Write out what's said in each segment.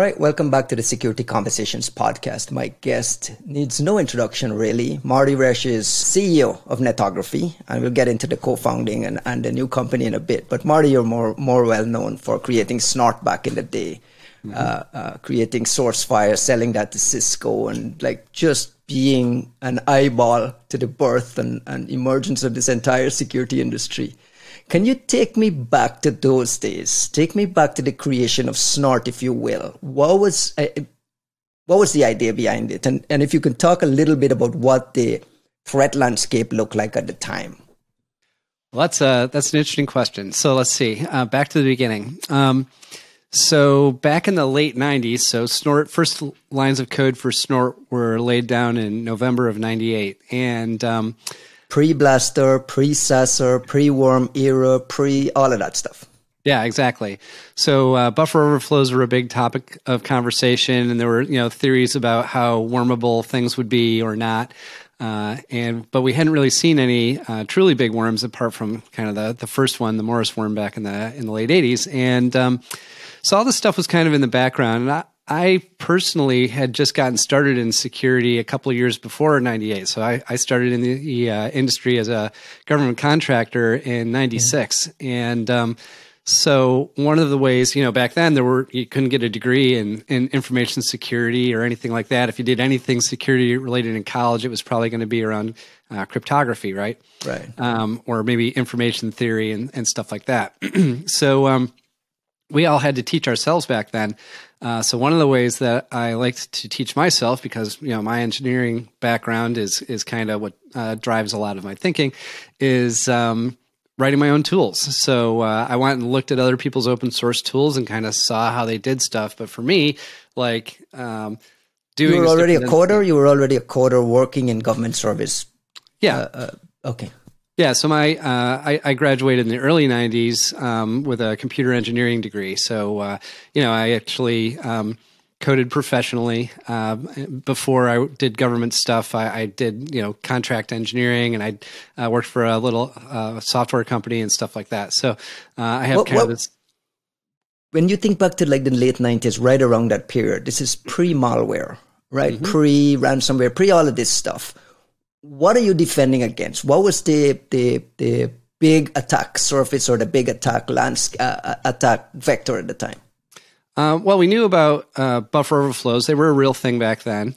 All right, welcome back to the Security Conversations podcast. My guest needs no introduction, really. Marty Roesch is CEO of Netography, and we'll get into the co-founding and, and the new company in a bit. But Marty, you're more more well known for creating Snort back in the day, mm-hmm. uh, uh, creating SourceFire, selling that to Cisco, and like just being an eyeball to the birth and, and emergence of this entire security industry. Can you take me back to those days? Take me back to the creation of Snort, if you will. What was uh, what was the idea behind it? And and if you can talk a little bit about what the threat landscape looked like at the time. Well, that's a that's an interesting question. So let's see. Uh, back to the beginning. Um, so back in the late '90s, so Snort first lines of code for Snort were laid down in November of '98, and um, pre-blaster, pre-sasser, pre-worm era, pre all of that stuff. Yeah, exactly. So uh, buffer overflows were a big topic of conversation, and there were you know theories about how wormable things would be or not. Uh, and but we hadn't really seen any uh, truly big worms apart from kind of the the first one, the Morris worm back in the in the late '80s, and um, so all this stuff was kind of in the background. And I, I personally had just gotten started in security a couple of years before 98. So I, I started in the uh, industry as a government contractor in 96. Mm-hmm. And um, so one of the ways, you know, back then there were, you couldn't get a degree in, in information security or anything like that. If you did anything security related in college, it was probably going to be around uh, cryptography, right? Right. Um, or maybe information theory and, and stuff like that. so, um, we all had to teach ourselves back then. Uh, so one of the ways that I liked to teach myself, because you know my engineering background is is kind of what uh, drives a lot of my thinking, is um, writing my own tools. So uh, I went and looked at other people's open source tools and kind of saw how they did stuff. But for me, like um, doing, you were already a coder. You were already a coder working in government service. Yeah. Uh, uh, okay. Yeah, so my uh, I, I, graduated in the early '90s um, with a computer engineering degree. So uh, you know, I actually um, coded professionally. Uh, before I did government stuff, I, I, did you know contract engineering, and I uh, worked for a little uh, software company and stuff like that. So uh, I have what, kind what, of this. When you think back to like the late '90s, right around that period, this is pre-malware, right? Mm-hmm. Pre-ransomware, pre all of this stuff what are you defending against? What was the the the big attack surface or the big attack landscape uh, uh, attack vector at the time? Uh, well, we knew about uh, buffer overflows; they were a real thing back then.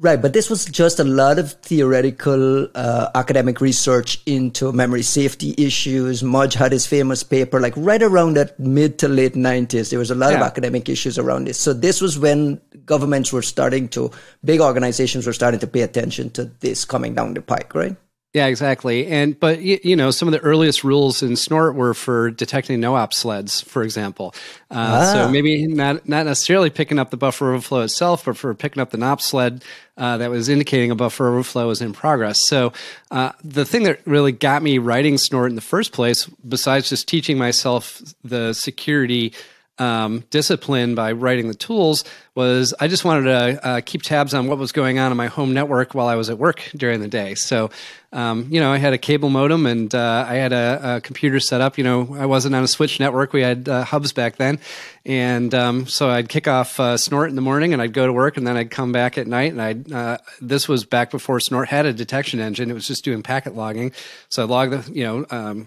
Right, but this was just a lot of theoretical uh, academic research into memory safety issues. Mudge had his famous paper, like right around that mid to late 90s. There was a lot yeah. of academic issues around this. So this was when governments were starting to, big organizations were starting to pay attention to this coming down the pike, right? Yeah, exactly. And but you know, some of the earliest rules in Snort were for detecting no-op sleds, for example. Uh, ah. So maybe not not necessarily picking up the buffer overflow itself, but for picking up the NOP sled uh, that was indicating a buffer overflow was in progress. So uh, the thing that really got me writing Snort in the first place, besides just teaching myself the security um, discipline by writing the tools was I just wanted to uh, keep tabs on what was going on in my home network while I was at work during the day. So, um, you know, I had a cable modem and uh, I had a, a, computer set up. You know, I wasn't on a switch network. We had uh, hubs back then. And um, so I'd kick off uh, Snort in the morning and I'd go to work and then I'd come back at night. And I'd, uh, this was back before Snort had a detection engine. It was just doing packet logging. So I logged the, you know, um,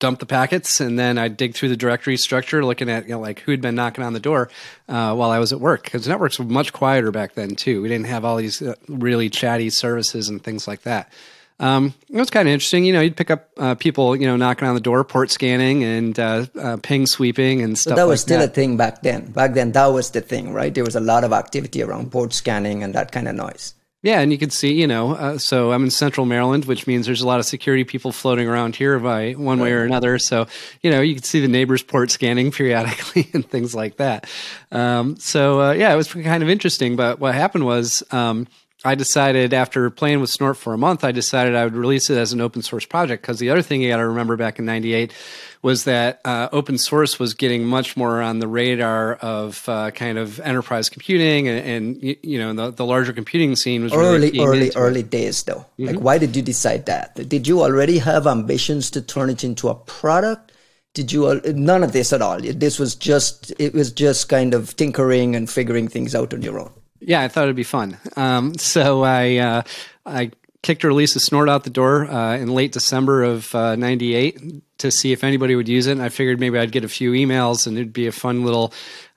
dump the packets and then I'd dig through the directory structure looking at you know like who'd been knocking on the door uh, while I was at work because networks were much quieter back then too. We didn't have all these uh, really chatty services and things like that. Um, it was kind of interesting. You know, you'd pick up uh, people, you know, knocking on the door, port scanning, and uh, uh, ping sweeping and stuff. So that was like still that. a thing back then. Back then, that was the thing, right? There was a lot of activity around port scanning and that kind of noise. Yeah, and you can see, you know, uh, so I'm in Central Maryland, which means there's a lot of security people floating around here by one way or another. So, you know, you can see the neighbors' port scanning periodically and things like that. Um, so, uh, yeah, it was kind of interesting. But what happened was, um, I decided after playing with Snort for a month, I decided I would release it as an open source project. Because the other thing you got to remember back in '98 was that uh, open source was getting much more on the radar of uh, kind of enterprise computing and, and you know the, the, larger computing scene was early really early early days though mm-hmm. like why did you decide that did you already have ambitions to turn it into a product did you none of this at all? This was just it was just kind of tinkering and figuring things out on your own. Yeah, I thought it'd be fun. Um, so I uh, I kicked a release of Snort out the door uh, in late December of '98 uh, to see if anybody would use it. And I figured maybe I'd get a few emails and it'd be a fun little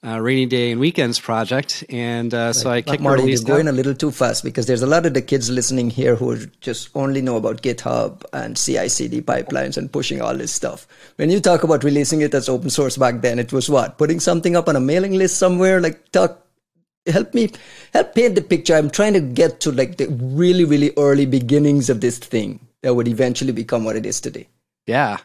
uh, rainy day and weekends project. And uh, right. so I kicked Marty, release. You're going a little too fast because there's a lot of the kids listening here who just only know about GitHub and CI/CD pipelines and pushing all this stuff. When you talk about releasing it as open source back then, it was what putting something up on a mailing list somewhere. Like talk help me help paint the picture. I'm trying to get to like the really really early beginnings of this thing that would eventually become what it is today. Yeah.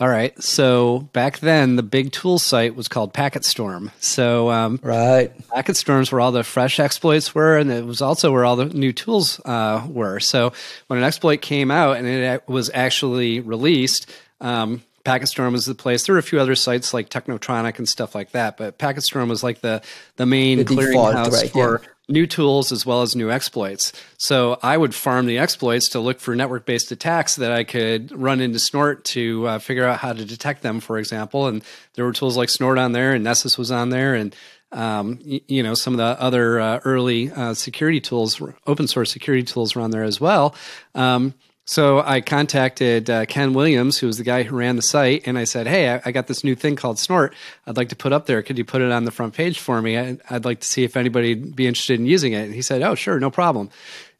All right. So back then, the big tool site was called packet storm. So um, right, PacketStorms where all the fresh exploits were, and it was also where all the new tools uh, were. So when an exploit came out and it was actually released, um, PacketStorm was the place. There were a few other sites like Technotronic and stuff like that, but PacketStorm was like the the main the clearinghouse right, for yeah. new tools as well as new exploits. So I would farm the exploits to look for network based attacks that I could run into Snort to uh, figure out how to detect them, for example. And there were tools like Snort on there, and Nessus was on there, and um, y- you know some of the other uh, early uh, security tools, open source security tools, were on there as well. Um, so I contacted uh, Ken Williams, who was the guy who ran the site, and I said, "Hey, I, I, got this new thing called Snort. I'd like to put up there. Could you put it on the front page for me? I, would like to see if anybody'd be interested in using it." And he said, "Oh, sure, no problem."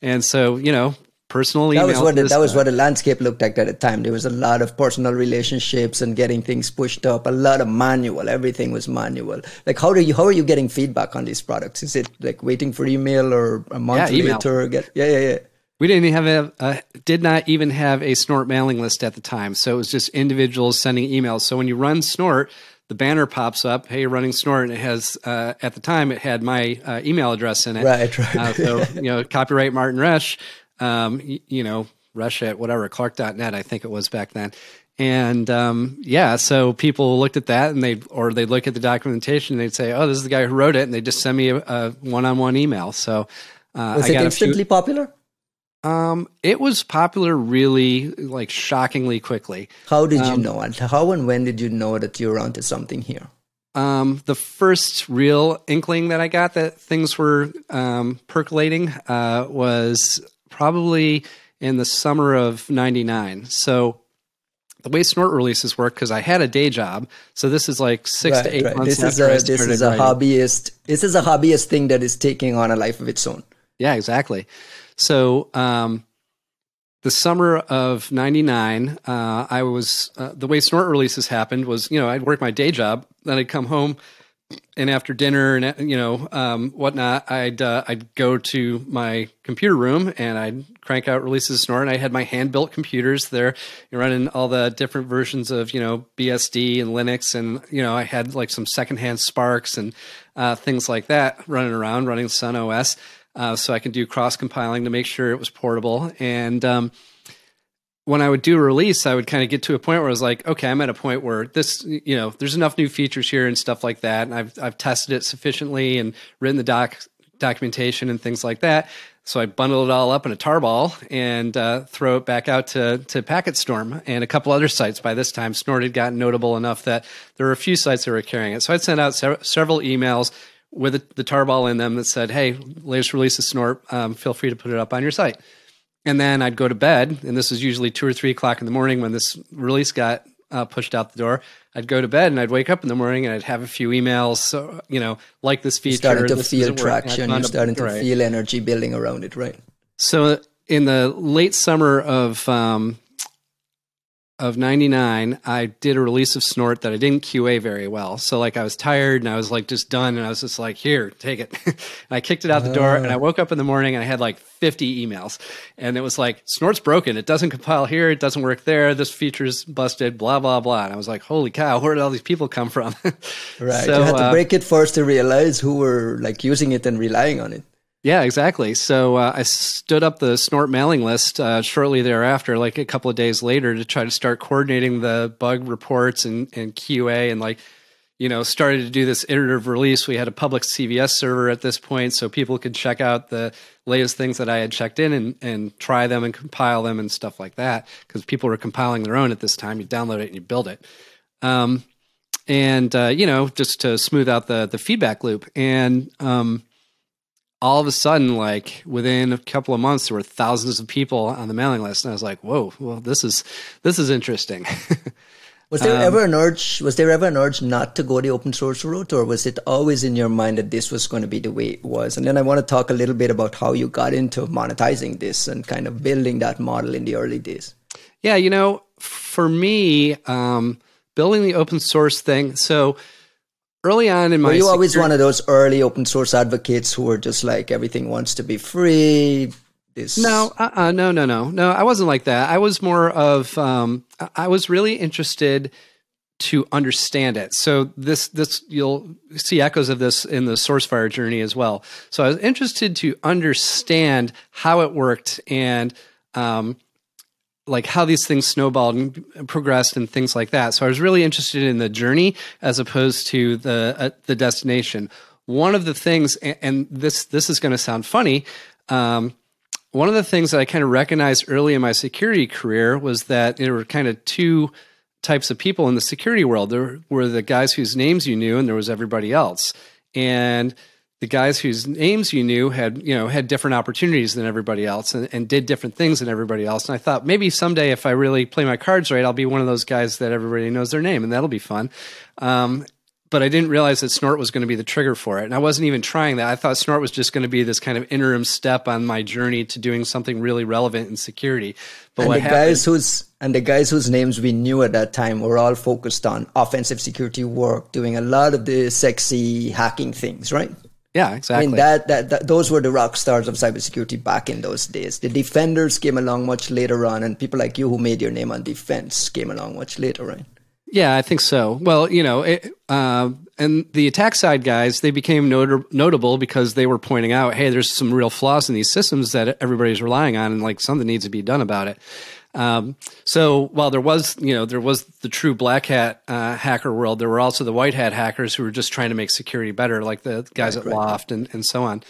And so, you know, personal that was what the, that was what the landscape looked like at the time. There was a lot of personal relationships and getting things pushed up. A lot of manual. Everything was manual. Like how do you how are you getting feedback on these products? Is it like waiting for email or a month yeah, later? Get yeah yeah yeah. We didn't even have a, did not even have a Snort mailing list at the time. So it was just individuals sending emails. So when you run Snort, the banner pops up, hey, running Snort, and it has, uh, at the time, it had my uh, email address in it. Right, right. Uh, so, you know, copyright Martin Roesch, um, you, you, know, Roesch at whatever, clark.net, I think it was back then. And um, yeah, so people looked at that and they, or they look at the documentation and they'd say, oh, this is the guy who wrote it. And they just send me a one on one email. So, uh, was I it instantly few, popular? Um, it was popular really like shockingly quickly. How did um, you know? And how and when did you know that you were onto something here? Um, the first real inkling that I got that things were um, percolating uh, was probably in the summer of '99. So the way Snort releases work, because I had a day job, so this is like six right, to eight right. months. This is a this is a writing. hobbyist. This is a hobbyist thing that is taking on a life of its own. Yeah, exactly. So um, the summer of 99 uh, i was uh, the way snort releases happened was you know i'd work my day job then i'd come home and after dinner and you know um, whatnot i'd uh, i'd go to my computer room and i'd crank out releases of snort and i had my hand built computers there running all the different versions of you know bsd and linux and you know i had like some secondhand SPARCs and uh, things like that running around running sun os uh, so I can do cross compiling to make sure it was portable. And um, when I would do release, I would kind of get to a point where I was like, okay, I'm at a point where this, you know, there's enough new features here and stuff like that, and I've I've tested it sufficiently and written the doc documentation and things like that. So I bundle it all up in a tarball and uh, throw it back out to to PacketStorm and a couple other sites. By this time, Snort had gotten notable enough that there were a few sites that were carrying it. So I'd send out se- several emails with a, the tarball in them that said, "Hey, latest release of Snort. Um, feel free to put it up on your site." And then I'd go to bed, and this was usually two or three o'clock in the morning when this release got uh, pushed out the door. I'd go to bed and I'd wake up in the morning and I'd have a few emails, so, you know, like this feature. You're starting to feel traction. You're starting to right. feel energy building around it, right? So in the late summer of um, of 99 i did a release of snort that i didn't qa very well. So like i was tired and i was like just done and i was just like here take it. And i kicked it out the door and i oh. woke up in the morning and i had like 50 emails. And it was like snort's broken. It doesn't compile here. It doesn't work there. This feature's busted blah blah blah. And i was like holy cow where did all these people come from? Right. So, you had to uh, break it first to realize who were like using it and relying on it yeah, exactly. So uh, I stood up the Snort mailing list uh, shortly thereafter, like a couple of days later, to try to start coordinating the bug reports and, and QA and like, you know, started to do this iterative release. We had a public CVS server at this point, so people could check out the latest things that I had checked in and, and try them and compile them and stuff like that. Because people were compiling their own at this time. You download it and you build it. Um, and uh, you know, just to smooth out the the feedback loop. And um, all of a sudden, like within a couple of months, there were thousands of people on the mailing list, and I was like, "Whoa, well, this is this is interesting." was there um, ever an urge? Was there ever an urge not to go the open source route, or was it always in your mind that this was going to be the way it was? And then I want to talk a little bit about how you got into monetizing this and kind of building that model in the early days. Yeah, you know, for me. Um, building the open source thing. So early on in my, were you always one of those early open source advocates who were just like everything wants to be free? This no, uh-uh, no, no, no, no. I wasn't like that. I was more of um, I was really interested to understand it. So this this you'll see echoes of this in the SourceFire journey as well. So I was interested to understand how it worked and um, like how these things snowballed and progressed and things like that. So I was really interested in the journey as opposed to the uh, the destination. One of the things, and this this is going to sound funny. Um, one of the things that I kind of recognized early in my security career was that there were kind of two types of people in the security world. There were the guys whose names you knew, and there was everybody else. And the guys whose names you knew had you know had different opportunities than everybody else and, and, did different things than everybody else. And i thought maybe someday if i really play my cards right i'll be one of those guys that everybody knows their name and that'll be fun. Um, but i didn't realize that snort was going to be the trigger for it. And i wasn't even trying that. I thought snort was just going to be this kind of interim step on my journey to doing something really relevant in security. But and the happened, guys whose and the guys whose names we knew at that time were all focused on offensive security work doing a lot of the sexy hacking things right yeah, exactly. I mean that, that, that those were the rock stars of cybersecurity back in those days. The defenders came along much later on, and people like you who made your name on defense came along much later, right? Yeah, I think so. Well, you know, it, uh, and the attack side guys, they became not- notable because they were pointing out, hey, there's some real flaws in these systems that everybody's relying on, and like something needs to be done about it. Um, so while there was, you know, there was the true black hat uh, hacker world, there were also the white hat hackers who were just trying to make security better, like the guys right, at right. L0pht and, and so on.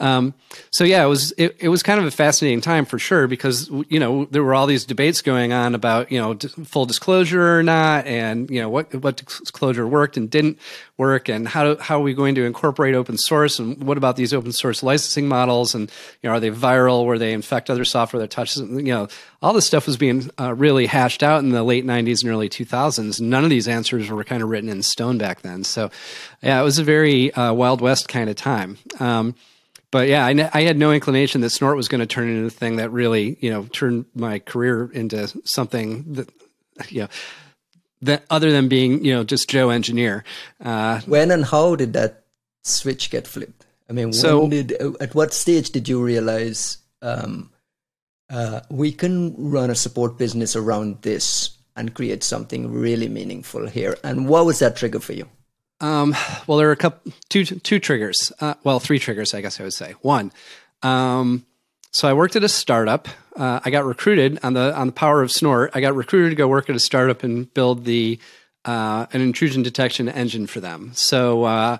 Um, so yeah, it was it, it was kind of a fascinating time for sure because you know there were all these debates going on about you know d- full disclosure or not, and you know what what disclosure worked and didn't work, and how how are we going to incorporate open source, and what about these open source licensing models, and you know are they viral, where they infect other software that touches, you know all this stuff was being uh, really hashed out in the late 90s and early 2000s. None of these answers were kind of written in stone back then. So, yeah, it was a very uh, Wild West kind of time. Um, but yeah, I, I, had no inclination that Snort was going to turn into the thing that really, you know, turned my career into something that, you know, that other than being, you know, just Joe engineer. Uh, when and how did that switch get flipped? I mean, so, did, at what stage did you realize um, uh, we can run a support business around this and create something really meaningful here. And what was that trigger for you? Um, well, there are a couple, two, two triggers. Uh, well, three triggers, I guess I would say. One, um, so I worked at a startup. Uh, I got recruited on the on the power of Snort. I got recruited to go work at a startup and build the uh, an intrusion detection engine for them. So uh,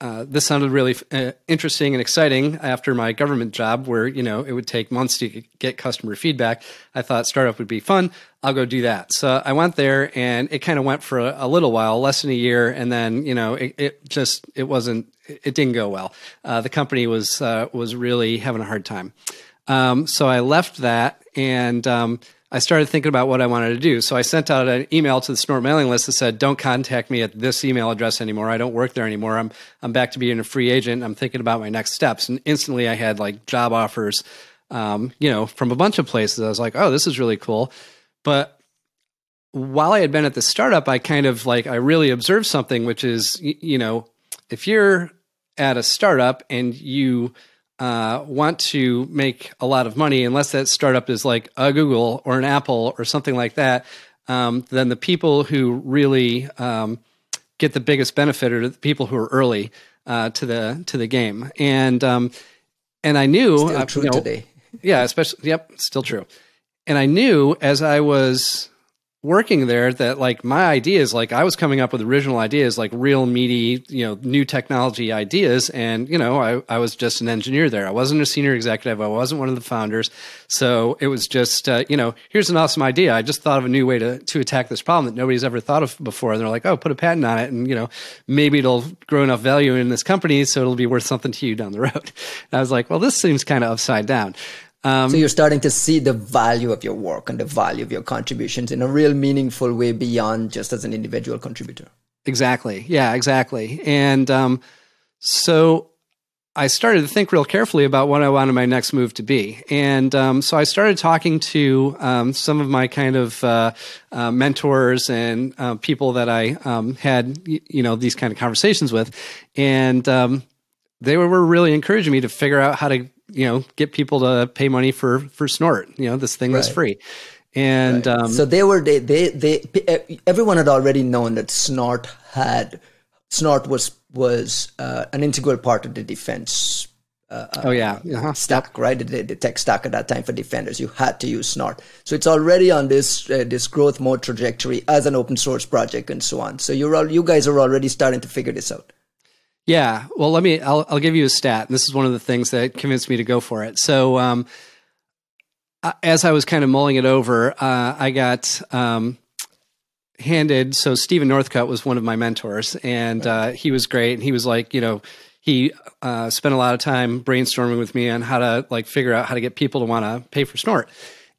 uh, this sounded really uh, interesting and exciting after my government job, where you know it would take months to get customer feedback. I thought startup would be fun. I'll go do that. So I went there, and it kind of went for a, a, little while, less than a year, and then you know it, it just it wasn't it didn't go well. Uh, the company was uh, was really having a hard time. Um, so I left that and um, I started thinking about what I wanted to do. So I sent out an email to the Snort mailing list that said, "Don't contact me at this email address anymore. I don't work there anymore. I'm I'm back to being a free agent. I'm thinking about my next steps." And instantly, I had like job offers, um, you know, from a bunch of places. I was like, "Oh, this is really cool," but while I had been at the startup, I kind of like I really observed something, which is, you know, if you're at a startup and you uh, want to make a lot of money, unless that startup is like a Google or an Apple or something like that, um, then the people who really um, get the biggest benefit are the people who are early uh, to the to the game. And um, and I knew still uh, you know, today. Yeah, especially yep, still true. And I knew as I was working there that like my ideas, like I was coming up with original ideas, like real meaty, you know, new technology ideas. And, you know, I, I was just an engineer there. I wasn't a senior executive. I wasn't one of the founders. So it was just, uh, you know, here's an awesome idea. I just thought of a new way to, to attack this problem that nobody's ever thought of before. And they're like, oh, put a patent on it. And, you know, maybe it'll grow enough value in this company. So it'll be worth something to you down the road. And I was like, well, this seems kind of upside down. Um, so you're starting to see the value of your work and the value of your contributions in a real meaningful way beyond just as an individual contributor. Exactly. Yeah, exactly. And um, so I started to think real carefully about what I wanted my next move to be. And um, so I started talking to um, some of my kind of uh, uh, mentors and uh, people that I um, had, you know, these kind of conversations with. And um, they were really encouraging me to figure out how to you know get people to pay money for for snort you know this thing right. was free. And right. um, so they were they, they they everyone had already known that snort had snort was was uh, an integral part of the defense uh, oh yeah. Uh-huh. stack right? The, the, tech stack at that time for defenders. You had to use snort. So it's already on this uh, this growth mode trajectory as an open source project and so on. So you're all you guys are already starting to figure this out yeah. Well, let me, I'll, I'll give you a stat. And This is one of the things that convinced me to go for it. So, um, as I was kind of mulling it over, uh, I got um, handed. So Stephen Northcutt was one of my mentors, and uh, he was great. And he was like, you know, he uh, spent a lot of time brainstorming with me on how to like figure out how to get people to want to pay for Snort.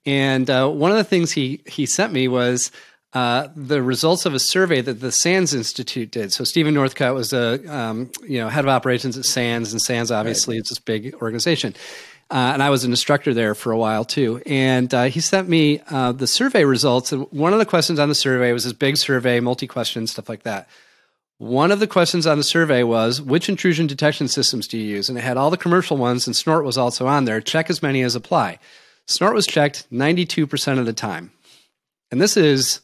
And uh, one of the things he he sent me was uh, the results of a survey that the SANS Institute did. So Stephen Northcutt was a um, you know head of operations at SANS, and SANS obviously right. is this big organization. Uh, and I was an instructor there for a while too. And uh, he sent me uh, the survey results. And one of the questions on the survey was this big survey, multi question, stuff like that. One of the questions on the survey was, which intrusion detection systems do you use? And it had all the commercial ones, and Snort was also on there. Check as many as apply. Snort was checked 92% of the time. And this is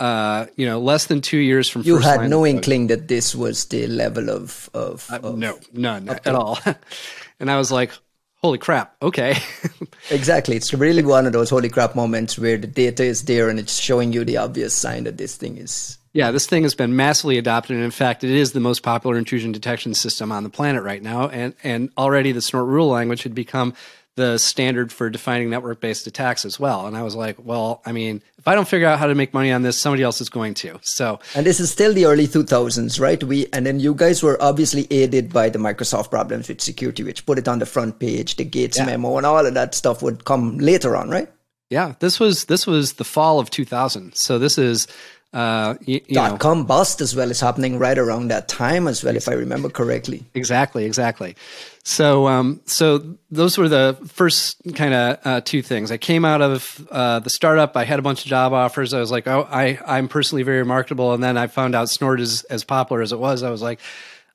uh, you know, less than two years from you had no inkling that this was the level of of, uh, of no none at all, and I was like, holy crap, okay. exactly, it's really one of those holy crap moments where the data is there and it's showing you the obvious sign that this thing is. Yeah, this thing has been massively adopted, and in fact, it is the most popular intrusion detection system on the planet right now. And and already the Snort rule language had become the standard for defining network based attacks as well. And I was like, well, I mean, if I don't figure out how to make money on this, somebody else is going to. So, and this is still the early 2000s, right? We and then you guys were obviously aided by the Microsoft problems with security, which put it on the front page. The Gates yeah. memo and all of that stuff would come later on, right? Yeah, this was this was the fall of 2000. So this is uh, you, you dot com bust as well is happening right around that time as well, if I remember correctly. Exactly, exactly. So, um, so those were the first kind of uh, two things. I came out of uh, the startup. I had a bunch of job offers. I was like, oh, I, I'm personally very marketable. And then I found out Snort is as popular as it was. I was like,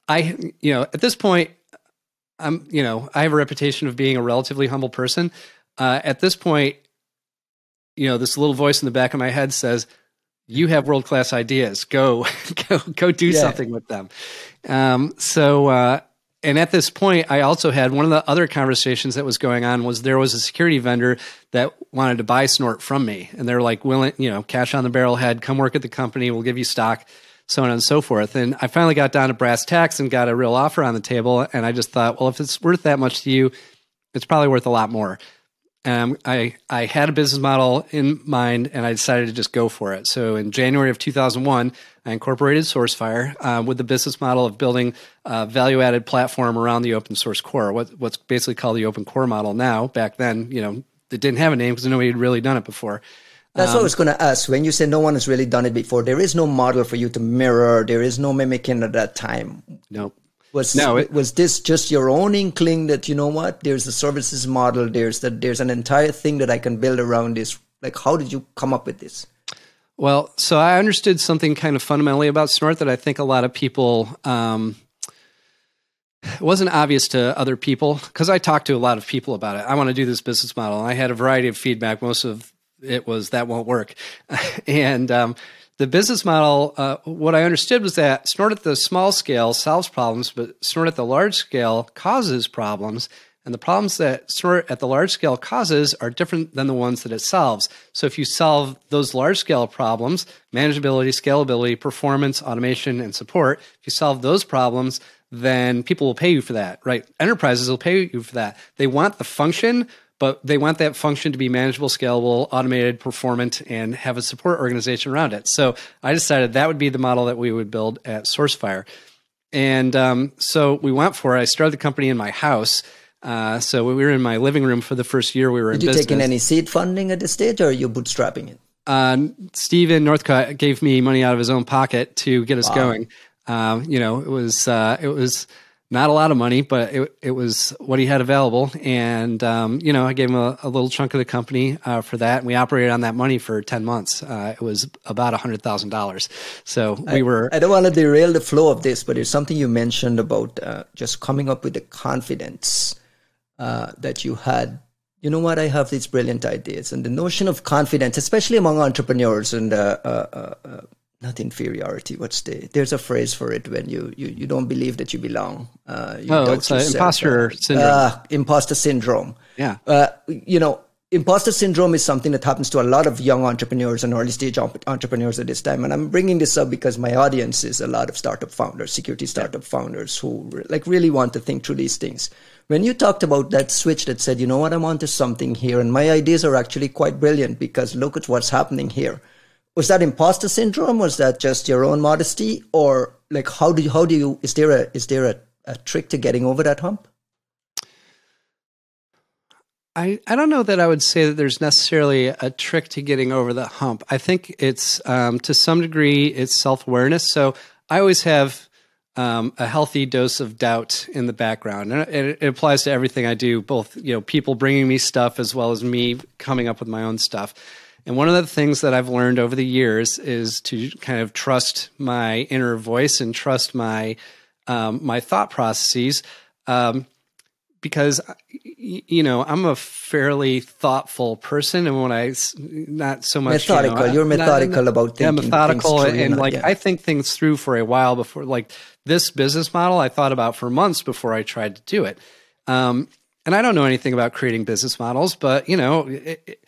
I, you know, at this point, I'm, you know, I have a reputation of being a relatively humble person. Uh, at this point, you know, this little voice in the back of my head says, "You have world class ideas. Go, go, go, do yeah. something with them." Um, so uh, and at this point, I also had one of the other conversations that was going on was there was a security vendor that wanted to buy Snort from me, and they're like willing, you know, cash on the barrel head, come work at the company, we'll give you stock, so on and so forth. And I finally got down to brass tacks and got a real offer on the table, and I just thought, well, if it's worth that much to you, it's probably worth a lot more. Um, I I had a business model in mind, and I decided to just go for it. So in January of 2001, I incorporated SourceFire uh, with the business model of building a value-added platform around the open source core. What, what's basically called the open core model now. Back then, you know, it didn't have a name because nobody had really done it before. That's um, what I um, was going to ask. When you say no one has really done it before, there is no model for you to mirror. There is no mimicking at that time. Nope. Was no, it, was this just your own inkling that you know what? There's a services model. There's that. There's an entire thing that I can build around this. Like, how did you come up with this? Well, so I understood something kind of fundamentally about Snort that I think a lot of people um, it wasn't obvious to other people because I talked to a lot of people about it. I want to do this business model. I had a variety of feedback. Most of it was that won't work, and um, the business model, uh, what I understood was that snort at the small scale solves problems, but snort at the large scale causes problems. And the problems that Snort at the large scale causes are different than the ones that it solves. So if you solve those large scale problems, manageability, scalability, performance, automation, and support, if you solve those problems, then people will pay you for that, right? Enterprises will pay you for that. They want the function, but they want that function to be manageable, scalable, automated, performant, and have a support organization around it. So I decided that would be the model that we would build at SourceFire. And um, so we went for it. I started the company in my house. Uh, so we were in my living room for the first year we were Did in you business. take in any seed funding at this stage, or are you bootstrapping it? Uh, Stephen Northcutt gave me money out of his own pocket to get us wow. going. Um, you know, it was uh, it was not a lot of money, but it, it was what he had available. And, um, you know, I gave him a, a, little chunk of the company uh, for that. And we operated on that money for 10 months. Uh, it was about $100,000. So we I, were. I don't want to derail the flow of this, but it's something you mentioned about uh, just coming up with the confidence uh, that you had. You know what? I have these brilliant ideas. And the notion of confidence, especially among entrepreneurs and uh, uh, not inferiority. What's the? There's a phrase for it when you you, you don't believe that you belong. Uh, you oh, it's uh, imposter syndrome. Uh, imposter syndrome. Yeah. Uh, you know, imposter syndrome is something that happens to a lot of young entrepreneurs and early stage entrepreneurs at this time. And I'm bringing this up because my audience is a lot of startup founders, security startup yeah. founders who like really want to think through these things. When you talked about that switch that said, you know what, I'm onto something here, and my ideas are actually quite brilliant because look at what's happening here was that imposter syndrome? Was that just your own modesty, or like how do you, how do you is there a is there a, a trick to getting over that hump? I, I don't know that I would say that there's necessarily a trick to getting over the hump. I think it's um, to some degree it's self awareness. So I always have um, a healthy dose of doubt in the background, and it, it, applies to everything I do. Both you know people bringing me stuff as well as me coming up with my own stuff. And one of the things that I've learned over the years is to kind of trust my inner voice and trust my um, my thought processes, um, because you know I'm a fairly thoughtful person, and when I not so much methodical, you know, you're methodical not, about thinking. Yeah, methodical, through, and like yeah. I think things through for a while before. Like this business model, I thought about for months before I tried to do it. Um, and I don't know anything about creating business models, but you know. It, it,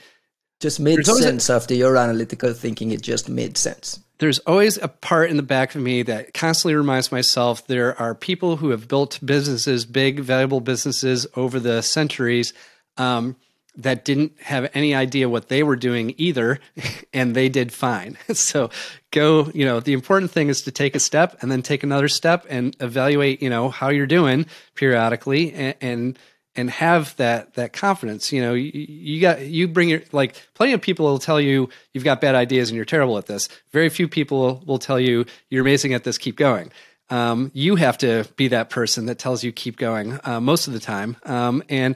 just made sense a, after your analytical thinking. It just made sense. There's always a part in the back of me that constantly reminds myself there are people who have built businesses, big, valuable businesses over the centuries. Um, that didn't have any idea what they were doing either, and they did fine. so go, you know, the important thing is to take a step and then take another step and evaluate, you know, how you're doing periodically and, and and have that that confidence. You know, you, you, got you bring your like plenty of people will tell you you've got bad ideas and you're terrible at this. Very few people will tell you you're amazing at this. Keep going. Um, you have to be that person that tells you keep going uh, most of the time. Um, and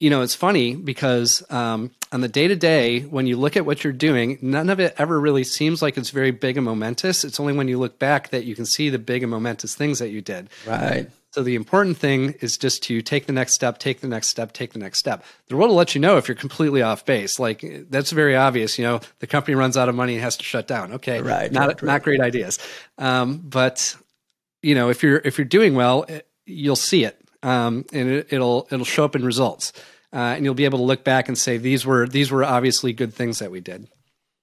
you know, it's funny because um, on the day to day, when you look at what you're doing, none of it ever really seems like it's very big and momentous. It's only when you look back that you can see the big and momentous things that you did. Right. So the important thing is just to take the next step, take the next step, take the next step. The world will let you know if you're completely off base. Like that's very obvious. You know, the company runs out of money and has to shut down. Okay, right, not right, not great ideas. Um, but you know, if you're if you're doing well, you'll see it, um, and it, will it'll show up in results, uh, and you'll be able to look back and say these were these were obviously good things that we did.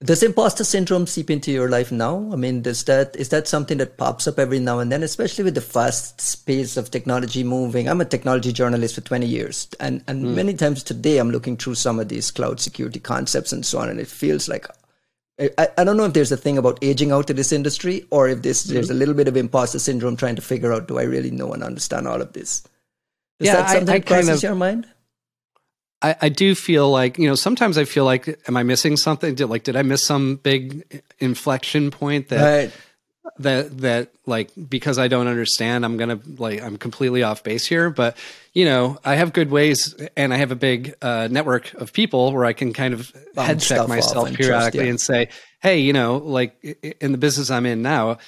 Does imposter syndrome seep into your life now? I mean, does that is that something that pops up every now and then, especially with the fast pace of technology moving? I'm a technology journalist for 20 years, and and mm. many times today I'm looking through some of these cloud security concepts and so on, and it feels like I, I don't know if there's a thing about aging out of this industry, or if this mm. there's a little bit of imposter syndrome trying to figure out do I really know and understand all of this? Is yeah, that something I, I that crosses kind of, your mind? I, I, do feel like you know sometimes I feel like am I missing something? Did like did I miss some big inflection point that right. that that like because I don't understand I'm gonna like I'm completely off base here. But you know I have good ways and I have a big uh, network of people where I can kind of head check myself and periodically trust, yeah. and say, hey, you know, like in the business I'm in now,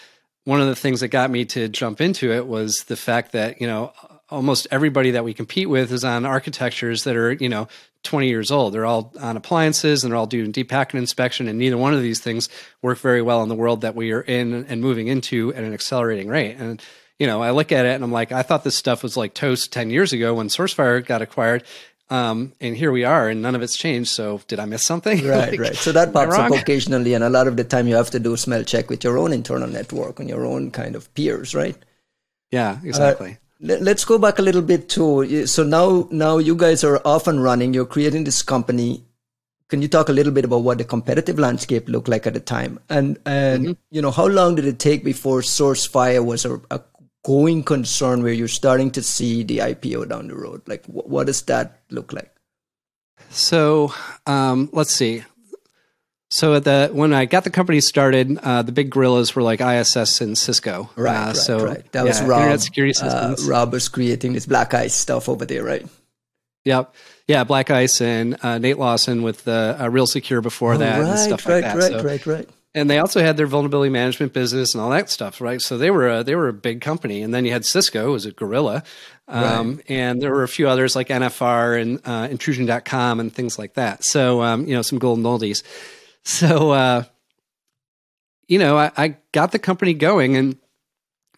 one of the things that got me to jump into it was the fact that you know almost everybody that we compete with is on architectures that are you know 20 years old they're all on appliances and they're all doing deep packet inspection and neither one of these things work very well in the world that we are in and moving into at an accelerating rate and you know, I look at it and I'm like, I thought this stuff was like toast 10 years ago when SourceFire got acquired. Um, and here we are, and none of it's changed. So, did I miss something? Right, like, right. So that pops up occasionally, and a lot of the time you have to do a smell check with your own internal network and your own kind of peers, right? Yeah, exactly. Uh, let's go back a little bit too. So now, now you guys are off and running. You're creating this company. Can you talk a little bit about what the competitive landscape looked like at the time, and and mm-hmm. you know how long did it take before SourceFire was a, a going concern where you're starting to see the IPO down the road? Like, wh- what does that look like? So um, let's see. So at the when I got the company started, uh, the big gorillas were like ISS and Cisco. Right, uh, right, so right. That was Rob. Internet security uh, systems. Uh, Rob was creating this Black Ice stuff over there, right? Yep. Yeah, Black Ice and uh, Nate Lawson with uh, Real Secure before oh, that right, and stuff right, like that. Right, so, right, right and they also had their vulnerability management business and all that stuff, right? So they were a, they were a big company, and then you had Cisco, was a gorilla, um, right. and there were a few others like NFR and uh, Intrusion.com and things like that. So um, you know some golden oldies. So uh, you know I, I got the company going, and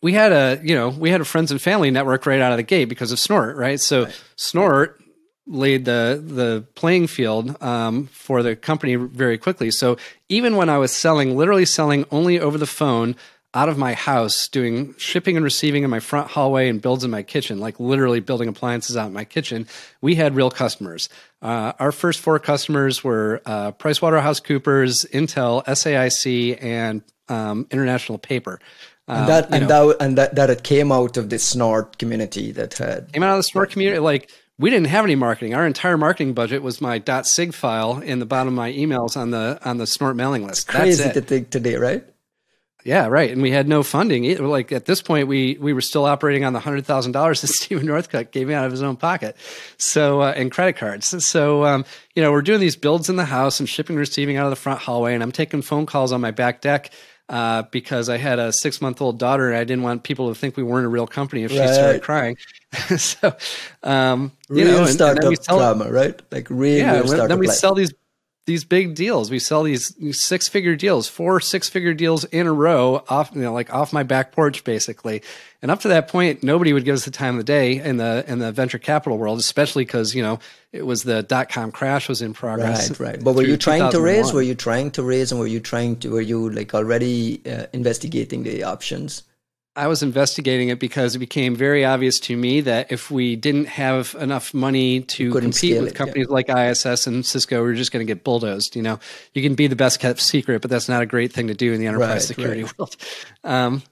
we had a you know we had a friends and family network right out of the gate because of Snort, right? So right. Snort laid the the playing field um, for the company very quickly. So even when I was selling, literally selling only over the phone out of my house, doing shipping and receiving in my front hallway and builds in my kitchen, like literally building appliances out in my kitchen, we had real customers. Uh, our first four customers were uh, PricewaterhouseCoopers, Intel, SAIC, and um, International Paper. and that um, and that and that that it came out of the snort community that had came out of the snort community like we didn't have any marketing. Our entire marketing budget was my .sig file in the bottom of my emails on the on the Snort mailing list. It's crazy to think today, right? Yeah, right. And we had no funding. Like at this point, we we were still operating on the hundred thousand dollars that Stephen Northcutt gave me out of his own pocket, so uh, and credit cards. So um, you know, we're doing these builds in the house and shipping, and receiving out of the front hallway, and I'm taking phone calls on my back deck uh, because I had a six month old daughter and I didn't want people to think we weren't a real company if right. she started crying. so, um, real you know, startup and, and sell, drama, right? Like real, yeah, real startup Then we life. sell these these big deals. We sell these, six figure deals, four six figure deals in a row off, you know, like off my back porch, basically. And up to that point, nobody would give us the time of the day in the in the venture capital world, especially because you know it was the dot com crash was in progress. Right, right. But were you trying to raise? Were you trying to raise, and were you trying to? Were you like already uh, investigating the options? I was investigating it because it became very obvious to me that if we didn't have enough money to compete with it, companies yeah. like ISS and Cisco, we are just going to get bulldozed. You know, you can be the best kept secret, but that's not a great thing to do in the enterprise right, security right. world. Um,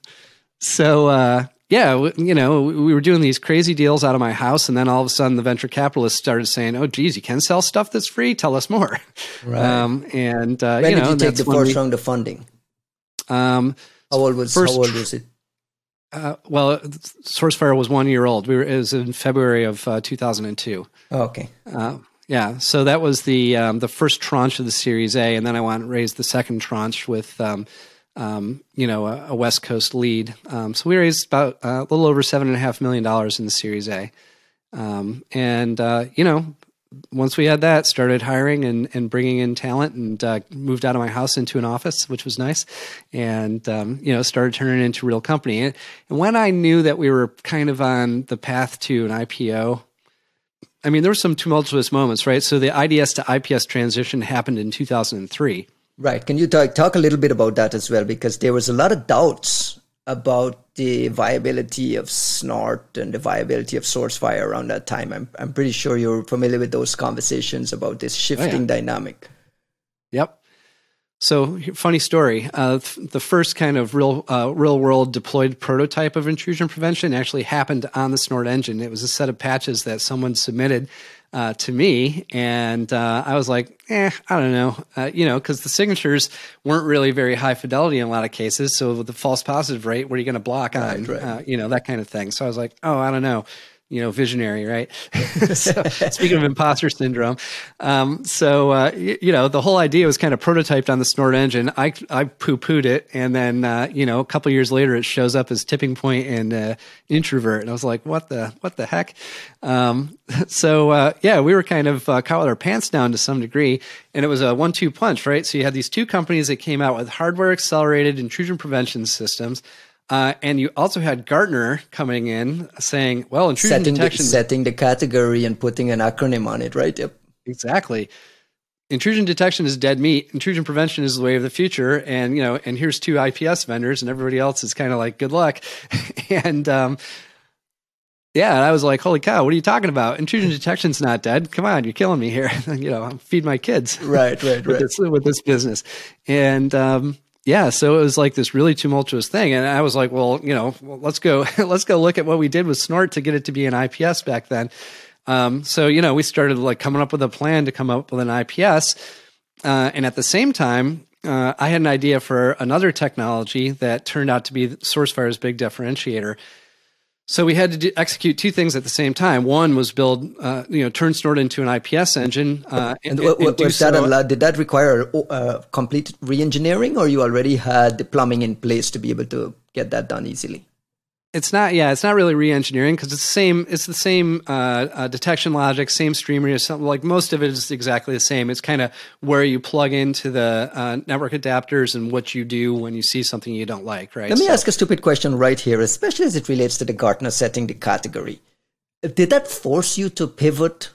so, uh, yeah, you know, we were doing these crazy deals out of my house, and then all of a sudden, the venture capitalists started saying, "Oh, geez, you can sell stuff that's free. Tell us more." Right. Um, and uh, when you know, did you take the first we, round of funding? Um, how old was first, how old was it? Uh, well, SourceFire was one year old. We were it was in February of uh, 2002. Oh, okay. Uh, yeah, so that was the um, the first tranche of the Series A, and then I went and raised the second tranche with um, um, you know a, a, West Coast lead. Um, so we raised about uh, a little over seven and a half million dollars in the Series A, um, and uh, you know once we had that, started hiring and, and bringing in talent and uh, moved out of my house into an office, which was nice. And, um, you know, started turning into real company. And, and when I knew that we were kind of on the path to an IPO, I mean, there were some tumultuous moments, right? So the IDS to IPS transition happened in 2003. Right. Can you talk, talk a little bit about that as well? Because there was a lot of doubts about the viability of Snort and the viability of SourceFire around that time. I'm, I'm pretty sure you're familiar with those conversations about this shifting oh, yeah. dynamic. Yep. So, funny story. Uh, the first kind of real, uh, real world deployed prototype of intrusion prevention actually happened on the Snort engine. It was a set of patches that someone submitted uh, to me, and uh, I was like, eh, I don't know, uh, you know, because the signatures weren't really very high fidelity in a lot of cases. So with the false positive rate, what are you going to block on? Right, right. Uh, you know, that kind of thing. So I was like, oh, I don't know you know, visionary, right? so, speaking of imposter syndrome, um, so uh, y- you know, the whole idea was kind of prototyped on the Snort engine. I I poo pooed it, and then uh, you know, a couple years later, it shows up as TippingPoint and uh, IntruVert, and I was like, what the what the heck? Um, so uh, yeah, we were kind of uh, caught with our pants down to some degree, and it was a one two punch, right? So you had these two companies that came out with hardware accelerated intrusion prevention systems Uh, and you also had Gartner coming in saying, well, intrusion setting detection. The, setting the category and putting an acronym on it, right? Yep. Exactly. Intrusion detection is dead meat. Intrusion prevention is the way of the future. And, you know, and here's two IPS vendors and everybody else is kind of like, good luck. and, um, yeah, and I was like, "Holy cow! What are you talking about? Intrusion detection's not dead. Come on, you're killing me here. you know, feed my kids. Right, right, with right. This, with this business, and um, yeah, so it was like this really tumultuous thing, and I was like, "Well, you know, let's go, let's go look at what we did with Snort to get it to be an IPS back then." Um, so you know, we started like coming up with a plan to come up with an IPS, uh, and at the same time, uh, I had an idea for another technology that turned out to be SourceFire's big differentiator. So we had to do, execute two things at the same time. One was build, uh, you know, turn Snort into an IPS engine. Uh, and, and, and was that so. did that require uh, complete re-engineering, or you already had the plumbing in place to be able to get that done easily? It's not, yeah, it's not really re-engineering because it's the same. It's the same uh, uh, detection logic, same streamer. Something like most of it is exactly the same. It's kind of where you plug into the uh, network adapters and what you do when you see something you don't like. Right. Let me so, ask a stupid question right here, especially as it relates to the Gartner setting the category. Did that force you to pivot,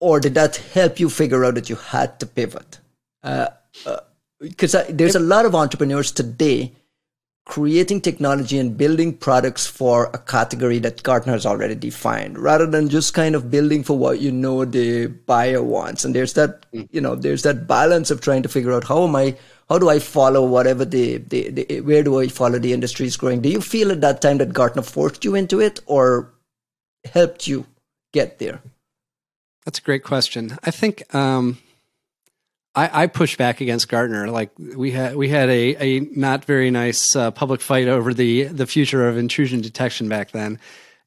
or did that help you figure out that you had to pivot? Because uh, uh, there's a lot of entrepreneurs today creating technology and building products for a category that Gartner has already defined, rather than just kind of building for what you know the buyer wants. And there's that, mm. you know, there's that balance of trying to figure out how am I, how do I follow whatever the, the, the where do I follow the industry is growing? Do you feel at that time that Gartner forced you into it or helped you get there? That's a great question. I think, um, I, I pushed back against Gartner. Like we had we had a, a not very nice uh, public fight over the the future of intrusion detection back then,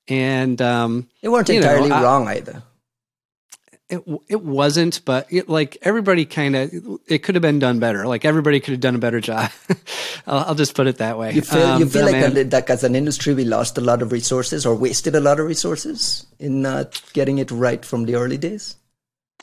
and um, they weren't entirely know, wrong either. It it wasn't, but it, like everybody kind of it could have been done better. Like everybody could have done a better job. I'll, I'll, just put it that way. You feel um, you feel like, a, like as an industry we lost a lot of resources or wasted a lot of resources in not getting it right from the early days.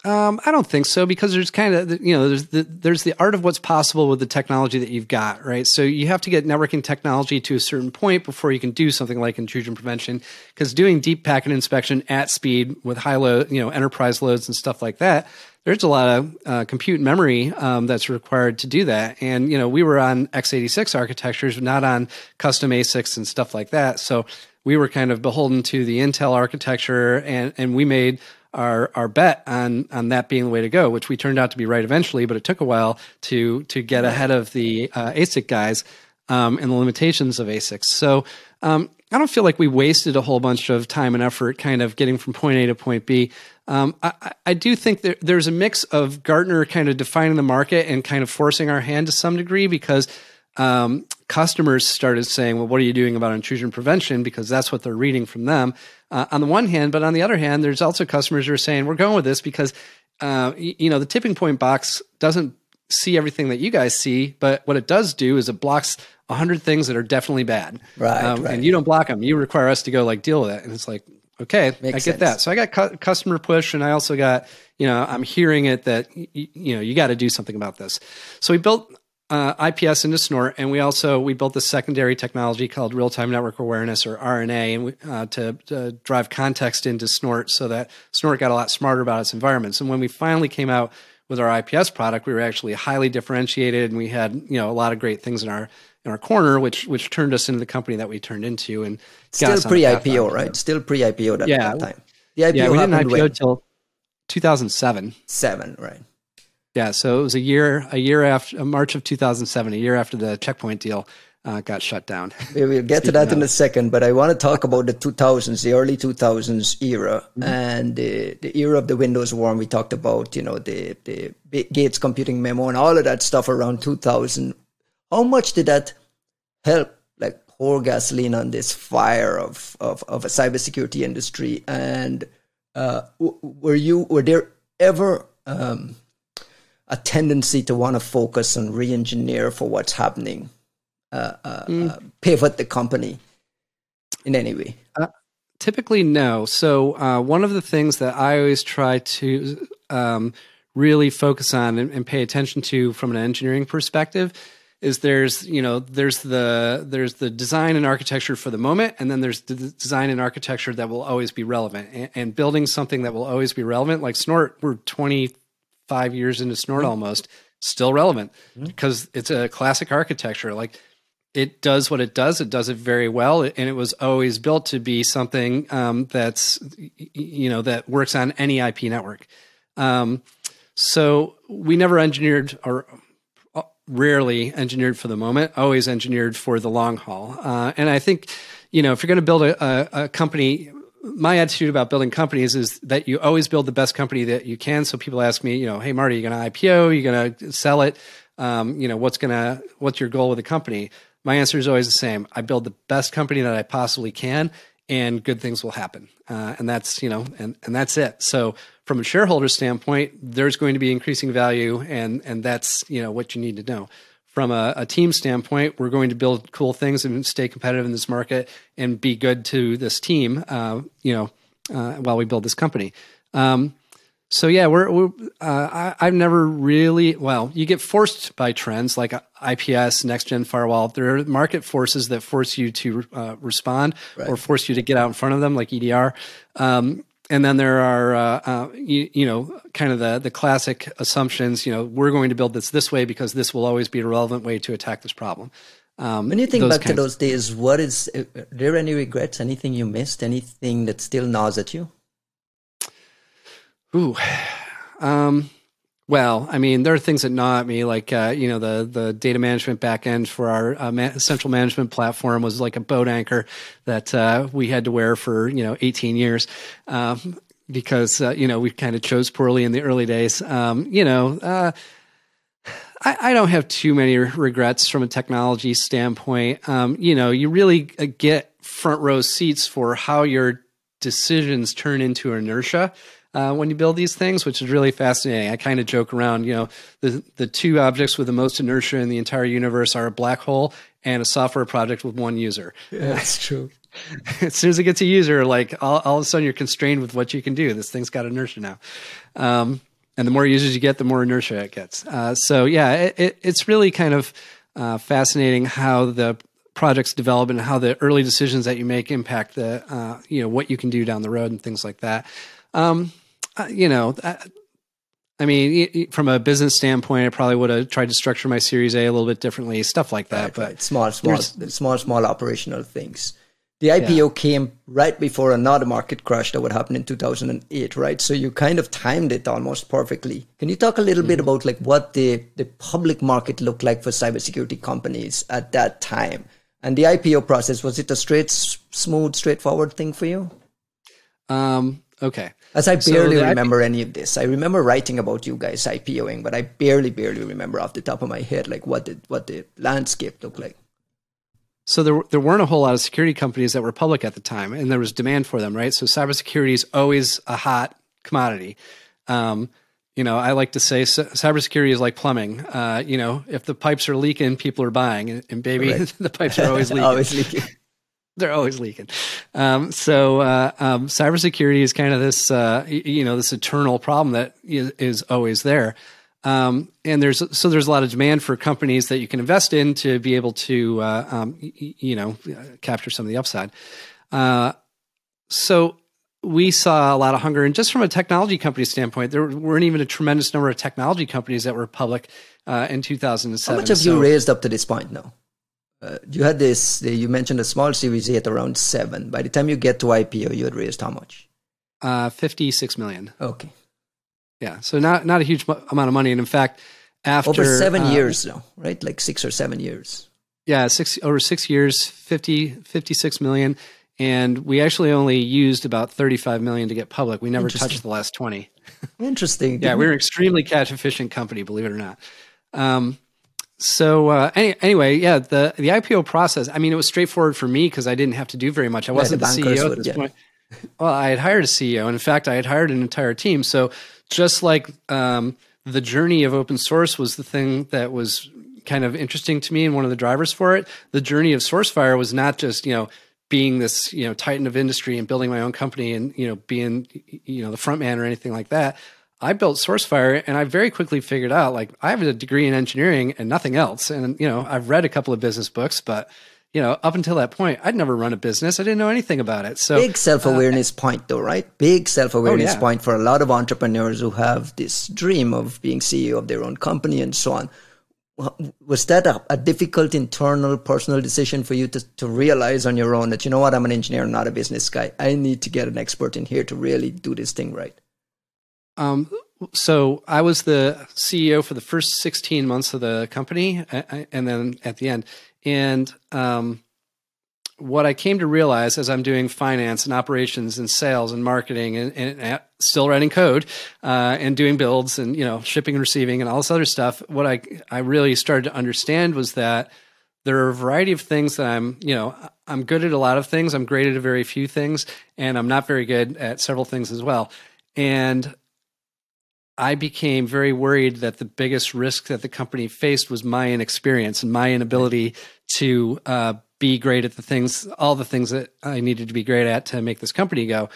Um, I don't think so because there's kind of you know there's the there's the art of what's possible with the technology that you've got, right? So you have to get networking technology to a certain point before you can do something like intrusion prevention. Because doing deep packet inspection at speed with high load, you know, enterprise loads and stuff like that, there's a lot of uh, compute memory um, that's required to do that. And you know, we were on x86 architectures, not on custom ASICs and stuff like that. So we were kind of beholden to the Intel architecture, and and we made our our bet on on that being the way to go, which we turned out to be right eventually, but it took a while to to get ahead of the uh, ASIC guys um, and the limitations of ASICs. So um, I don't feel like we wasted a whole bunch of time and effort kind of getting from point A to point B. Um, I, I, do think that there's a mix of Gartner kind of defining the market and kind of forcing our hand to some degree because um, customers started saying, well, what are you doing about intrusion prevention? Because that's what they're reading from them uh, on the one hand. But on the other hand, there's also customers who are saying, we're going with this because, uh, you, know, the TippingPoint box doesn't see everything that you guys see, but what it does do is it blocks a hundred things that are definitely bad. Right, um, right, And you don't block them. You require us to go like deal with it. And it's like, okay, Makes I get sense. that. So I got cu- customer push and I also got, you know, I'm hearing it that, y- you know, you got to do something about this. So we built uh, IPS into Snort, and we also we built this secondary technology called real time network awareness or RNA, and we, uh, to, to, drive context into Snort, so that Snort got a lot smarter about its environments. And when we finally came out with our IPS product, we were actually highly differentiated, and we had you know a lot of great things in our in our corner, which which turned us into the company that we turned into, and still pre IPO, right? Still pre IPO at yeah, that time. The IPO yeah, we didn't IPO until 2007. Seven, right? Yeah, so it was a year, a year after uh, March of 2007, a year after the checkpoint deal uh, got shut down. We will get to that of. in a second, but I want to talk about the 2000s, the early 2000s era, mm-hmm. and the, the era of the Windows War. And we talked about, you know, the the Gates computing memo and all of that stuff around 2000. How much did that help, like, pour gasoline on this fire of of, of a cybersecurity industry? And uh, were you were there ever um, a tendency to want to focus and re-engineer for what's happening, uh, uh, mm. uh, pivot the company in any way? Uh, typically, no. So uh, one of the things that I always try to um, really focus on and, and, pay attention to from an engineering perspective is there's you know there's the there's the design and architecture for the moment, and then there's the design and architecture that will always be relevant. And, and building something that will always be relevant, like Snort, we're 25 years into Snort mm-hmm. almost, still relevant mm-hmm. because it's a classic architecture. Like it does what it does. It does it very well, and it was always built to be something um, that's you know that works on any IP network. Um, so we never engineered or uh, rarely engineered for the moment, always engineered for the long haul. Uh, and I think, you know, if you're going to build a, a, a, company, my attitude about building companies is that you always build the best company that you can. So people ask me, you know, hey Marty, you going to IPO? You going to sell it? Um, you know, what's gonna what's your goal with the company? My answer is always the same. I build the best company that I possibly can, and good things will happen. Uh, and that's you know, and and that's it. So from a shareholder standpoint, there's going to be increasing value, and and that's you know what you need to know. From a, a team standpoint, we're going to build cool things and stay competitive in this market and be good to this team. Uh, you know, uh, while we build this company. Um, so yeah, we're, we're uh, I, have never really well. You get forced by trends like IPS, next gen firewall. There are market forces that force you to uh, respond right. or force you to get out in front of them, like EDR. Um, and then there are uh, uh, you, you, know kind of the the classic assumptions you know we're going to build this this way because this will always be a relevant way to attack this problem. Um, when you think back to those days what is are there any regrets? Anything you missed? Anything that still gnaws at you? Ooh. Um, well, I mean, there are things that gnaw at me, like uh, you know, the the data management backend for our uh, central management platform was like a boat anchor that uh, we had to wear for you know 18 years. Um, because uh, you know we kind of chose poorly in the early days. Um, you know, uh, I, I, don't have too many regrets from a technology standpoint. Um, you know, you really uh, get front row seats for how your decisions turn into inertia uh, when you build these things, which is really fascinating. I kind of joke around, you know, the the two objects with the most inertia in the entire universe are a black hole and a software project with one user. Yeah, that's true. as soon as it gets a user, like all, all, of a sudden you're constrained with what you can do. This thing's got inertia now. Um, and the more users you get, the more inertia it gets. Uh, so yeah, it, it, it's really kind of uh, fascinating how the projects develop and how the early decisions that you make impact the uh, you know what you can do down the road and things like that. Um, you know, I, I mean, from a business standpoint, I probably would have tried to structure my Series A a little bit differently, stuff like that. Right, but right. small, small, small, small operational things. The IPO yeah. came right before another market crash that would happen in 2008, right? So you kind of timed it almost perfectly. Can you talk a little mm-hmm. bit about like what the the public market looked like for cybersecurity companies at that time? And the IPO process was it a straight, smooth, straightforward thing for you? Um, okay. As I barely so remember any of this. I remember writing about you guys IPOing, but I barely, barely remember off the top of my head like what the what the landscape looked like. So there there weren't a whole lot of security companies that were public at the time, and there was demand for them, right? So cybersecurity is always a hot commodity. Um, you know, I like to say cybersecurity is like plumbing. Uh, you know, if the pipes are leaking, people are buying, and, and baby, right. the pipes are always leaking. always leaking. They're always leaking. Um, so uh, um, cybersecurity is kind of this, uh, you know, this eternal problem that is, is always there. Um, and there's so there's a lot of demand for companies that you can invest in to be able to, uh, um, you know, capture some of the upside. Uh, so we saw a lot of hunger, and just from a technology company standpoint, there weren't even a tremendous number of technology companies that were public uh, in 2007. How much have so, you raised up to this point now? Uh, you had this, you mentioned a small Series A at around seven. By the time you get to IPO, you had raised how much? Uh, 56 million. Okay. Yeah. So not, not a huge amount of money. And in fact, after over seven uh, years though, right? Like six or seven years. Yeah. Six over six years, 50, 56 million. And we actually only used about 35 million to get public. We never touched the last 20. Interesting. yeah. We're an extremely cash efficient company, believe it or not. Um, so uh, any, anyway, yeah, the the IPO process. I mean, it was straightforward for me because I didn't have to do very much. I wasn't the, the CEO at this yeah. point. Well, I had hired a CEO, and in fact, I had hired an entire team. So just like um, the journey of open source was the thing that was kind of interesting to me and one of the drivers for it. The journey of SourceFire was not just you know being this you know titan of industry and building my own company and you know being you know the front man or anything like that. I built SourceFire and I very quickly figured out like I have a degree in engineering and nothing else. And, you know, I've read a couple of business books, but, you know, up until that point, I'd never run a business. I didn't know anything about it. So big self awareness uh, point though, right? Big self awareness oh, yeah. point for a lot of entrepreneurs who have this dream of being CEO of their own company and so on. Was that a, a difficult internal personal decision for you to, to realize on your own that, you know what, I'm an engineer, not a business guy. I need to get an expert in here to really do this thing right? Um, so I was the CEO for the first 16 months of the company, and then at the end. And um, what I came to realize as I'm doing finance and operations and sales and marketing and, and, still writing code uh, and doing builds and you know shipping and receiving and all this other stuff, what I I really started to understand was that there are a variety of things that I'm you know I'm good at a lot of things. I'm great at a very few things, and I'm not very good at several things as well. And I became very worried that the biggest risk that the company faced was my inexperience and my inability to uh, be great at the things, all the things that I needed to be great at to make this company go.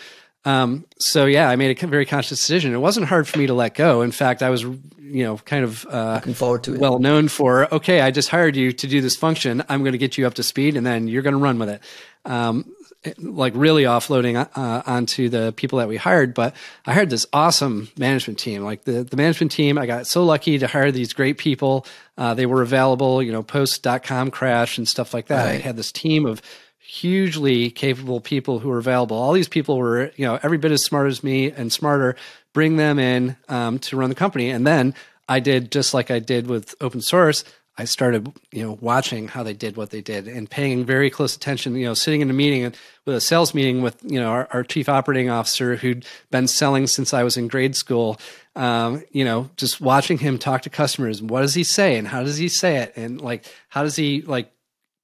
Um, so yeah, I made a very conscious decision. It wasn't hard for me to let go. In fact, I was, you know, kind of uh, looking forward to it. Well known for, okay, I just hired you to do this function. I'm going to get you up to speed, and then you're going to run with it. Um, like really offloading uh, onto the people that we hired. But I hired this awesome management team. Like the, the management team, I got so lucky to hire these great people. Uh, they were available, you know, post.com crash and stuff like that. Right. I had this team of hugely capable people who were available. All these people were, you know, every bit as smart as me and smarter. Bring them in um, to run the company. And then I did just like I did with open source. I started, you know, watching how they did what they did and paying very close attention. You know, sitting in a meeting with a sales meeting with, you know, our, our chief operating officer who'd been selling since I was in grade school. Um, you know, just watching him talk to customers. What does he say, and how does he say it, and like, how does he like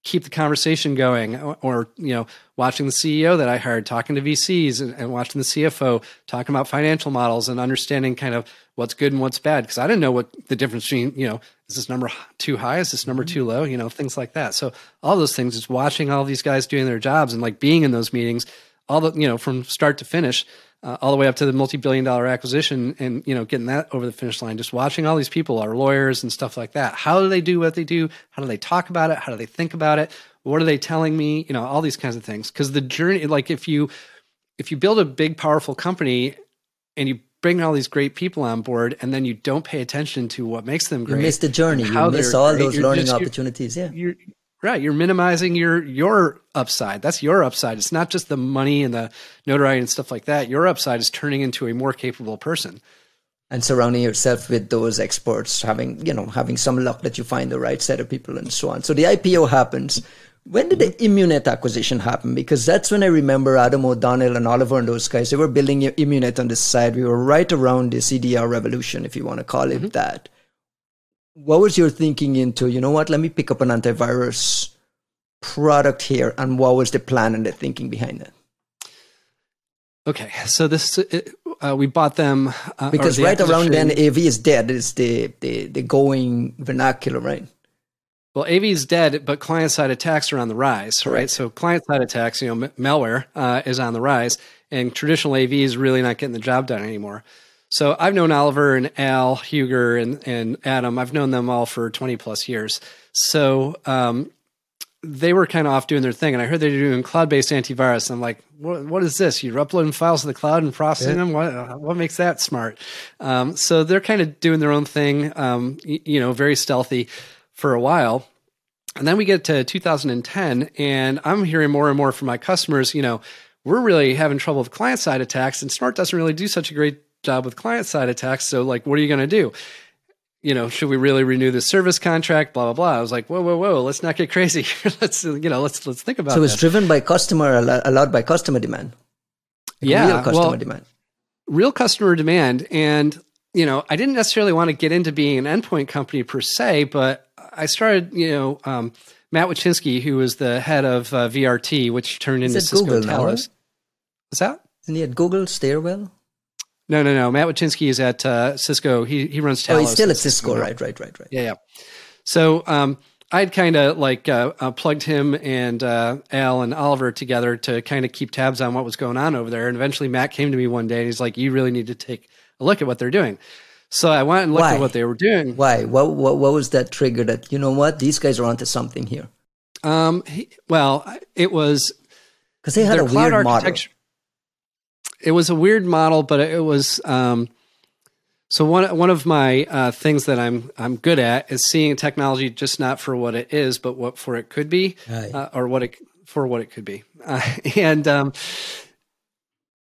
keep the conversation going or, you know watching the ceo that i hired talking to vcs and, and, watching the cfo talking about financial models and understanding kind of what's good and what's bad because i didn't know what the difference between you know is this number too high? Is this number too low? You know things like that. So all those things is watching all these guys doing their jobs and like being in those meetings all the you know from start to finish uh, all the way up to the multi-billion dollar acquisition and you know getting that over the finish line just watching all these people our lawyers and stuff like that. How do they do what they do? How do they talk about it? How do they think about it? What are they telling me? You know all these kinds of things. Because the journey like if you if you build a big powerful company and you bring all these great people on board and then you don't pay attention to what makes them great you miss the journey you miss all great, those learning just, opportunities yeah you're, Right, you're minimizing your your upside. That's your upside. It's not just the money and the notoriety and stuff like that. Your upside is turning into a more capable person. And surrounding yourself with those experts, having you know having some luck that you find the right set of people and so on. So the IPO happens. When did the Immunet acquisition happen? Because that's when I remember Adam O'Donnell and Oliver and those guys. They were building Immunet on the side. We were right around the CDR revolution, if you want to call it mm-hmm. that what was your thinking into, you know what, let me pick up an antivirus product here, and what was the plan and the thinking behind it? Okay, so this uh, we bought them uh, because right around then AV is dead. It's the, the the going vernacular, right? Well, AV is dead, but client side attacks are on the rise, right? So client side attacks, you know, m- malware uh, is on the rise, and traditional AV is really not getting the job done anymore. So I've known Oliver and Al Huger and, and Adam. I've known them all for 20 plus years. So um, they were kind of off doing their thing. And I heard they were doing cloud based antivirus. I'm like, what, what is this? You're uploading files to the cloud and processing yeah. them? What, what makes that smart? Um, so they're kind of doing their own thing, um, you, you know, very stealthy for a while. And then we get to 2010, and I'm hearing more and more from my customers, you know, we're really having trouble with client side attacks, and Snort doesn't really do such a great job with client side attacks. So, like, what are you going to do? You know, should we really renew the service contract? Blah blah blah. I was like, whoa, whoa, whoa, let's not get crazy. let's you know, let's let's think about. It. So it's driven by customer a lot, a lot by customer demand. Like yeah, real customer well, demand. Real customer demand, and you know, I didn't necessarily want to get into being an endpoint company per se, but I started, you know, um, Matt Watchinski, who was the head of uh, VRT, which turned into Cisco Google Talos. What's that? Isn't he at Google Stairwell? No, no, no. Matt Watchinski is at uh, Cisco. He he runs Talos. Oh, he's still at Cisco, Cisco. right, right, right, right. Yeah, yeah. So um, I'd kind of like uh, uh, plugged him and uh, Al and Oliver together to kind of keep tabs on what was going on over there. And eventually, Matt came to me one day and he's like, "You really need to take a look at what they're doing. So I went and looked Why? at what they were doing. Why? What, what, what was that trigger that, you know what, these guys are onto something here? Um, he- well, it was Because they had a weird model. It was a weird model, but it was um, so one one of my uh, things that I'm I'm good at is seeing technology just not for what it is, but what for it could be, Right. uh, or what it for what it could be. Uh, and um,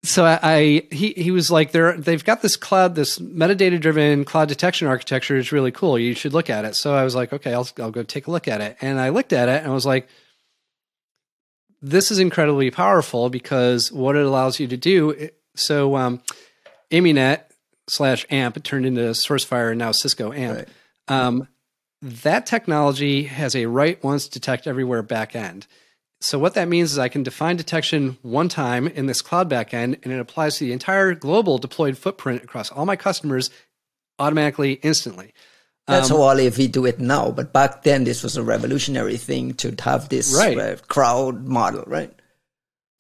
so I, I he he was like they're they've got this cloud this metadata driven cloud detection architecture is really cool. You should look at it. So I was like, okay, I'll I'll go take a look at it. And I looked at it and I was like, this is incredibly powerful because what it allows you to do. So um, Immunet slash AMP turned into SourceFire and now Cisco AMP. Right. Um, that technology has a write once detect everywhere backend. So what that means is I can define detection one time in this cloud backend, and it applies to the entire global deployed footprint across all my customers automatically, instantly. That's Um, how all AV do it now. But back then, this was a revolutionary thing to have this Right. uh, crowd model, right?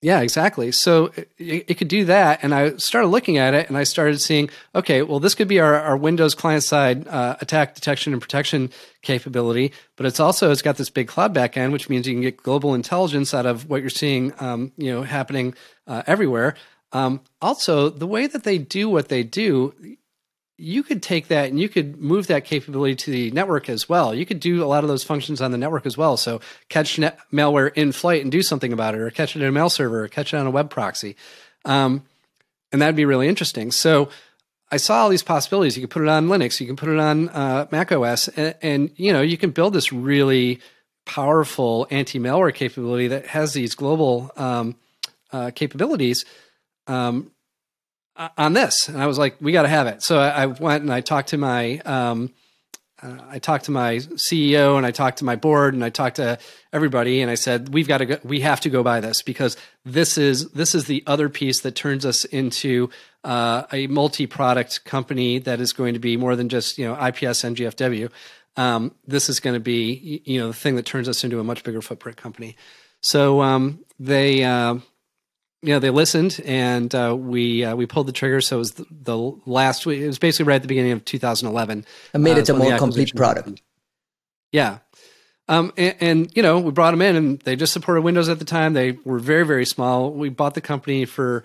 Yeah, exactly. So it, it could do that. And I started looking at it and I started seeing, okay, well, this could be our, our Windows client side uh, attack detection and protection capability, but it's also, it's got this big cloud backend, which means you can get global intelligence out of what you're seeing, um, you know, happening uh, everywhere. Um, also, the way that they do what they do, you could take that and you could move that capability to the network as well. You could do a lot of those functions on the network as well. So catch malware in flight and do something about it, or catch it in a mail server, or catch it on a web proxy, um, and that'd be really interesting. So I saw all these possibilities. You can put it on Linux, you can put it on uh, Mac OS, and, and you know you can build this really powerful anti-malware capability that has these global um, uh, capabilities um, on this. And I was like, we got to have it. So I, I went and I talked to my, um, uh, I talked to my CEO and I talked to my board and I talked to everybody and I said, we've got to go, we have to go buy this because this is, this is the other piece that turns us into uh, a multi-product company that is going to be more than just, you know, IPS and GFW. Um, this is going to be, you know, the thing that turns us into a much bigger footprint company. So um, they, uh, you know, they listened and uh, we uh, we pulled the trigger. So it was the, the last week. It was basically right at the beginning of 2011. And made uh, it a more complete product. happened. Yeah. Um, and, and, you know, we brought them in and they just supported Windows at the time. They were very, very small. We bought the company for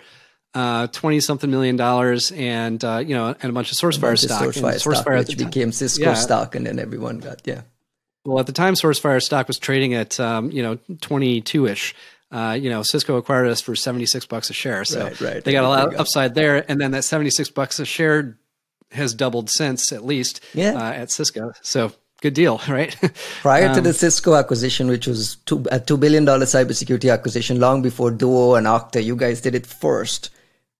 uh, 20 something million dollars and, uh, you know, and a bunch of SourceFire Bunch of stock. And SourceFire stock, which became Cisco Yeah. stock, and then everyone got yeah. Well, at the time, SourceFire stock was trading at um, you know twenty two ish. Uh, you know, Cisco acquired us for seventy six bucks a share, so Right, right. they got a lot of upside there. And then that seventy six bucks a share has doubled since, at least, Yeah. uh, at Cisco. So good deal, right? Prior Um, to the Cisco acquisition, which was two, a two billion dollar cybersecurity acquisition, long before Duo and Okta, you guys did it first.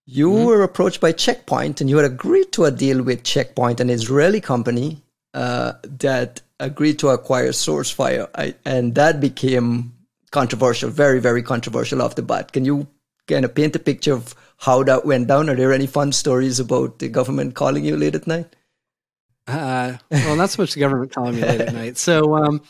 You Mm-hmm. were approached by Checkpoint, and you had agreed to a deal with Checkpoint, an Israeli company uh, that agreed to acquire SourceFire, I, and that became controversial, very, very controversial off the bat. Can you kind of paint a picture of how that went down? Are there any fun stories about the government calling you late at night? Uh, well, not so much the government calling me late at night. So, um,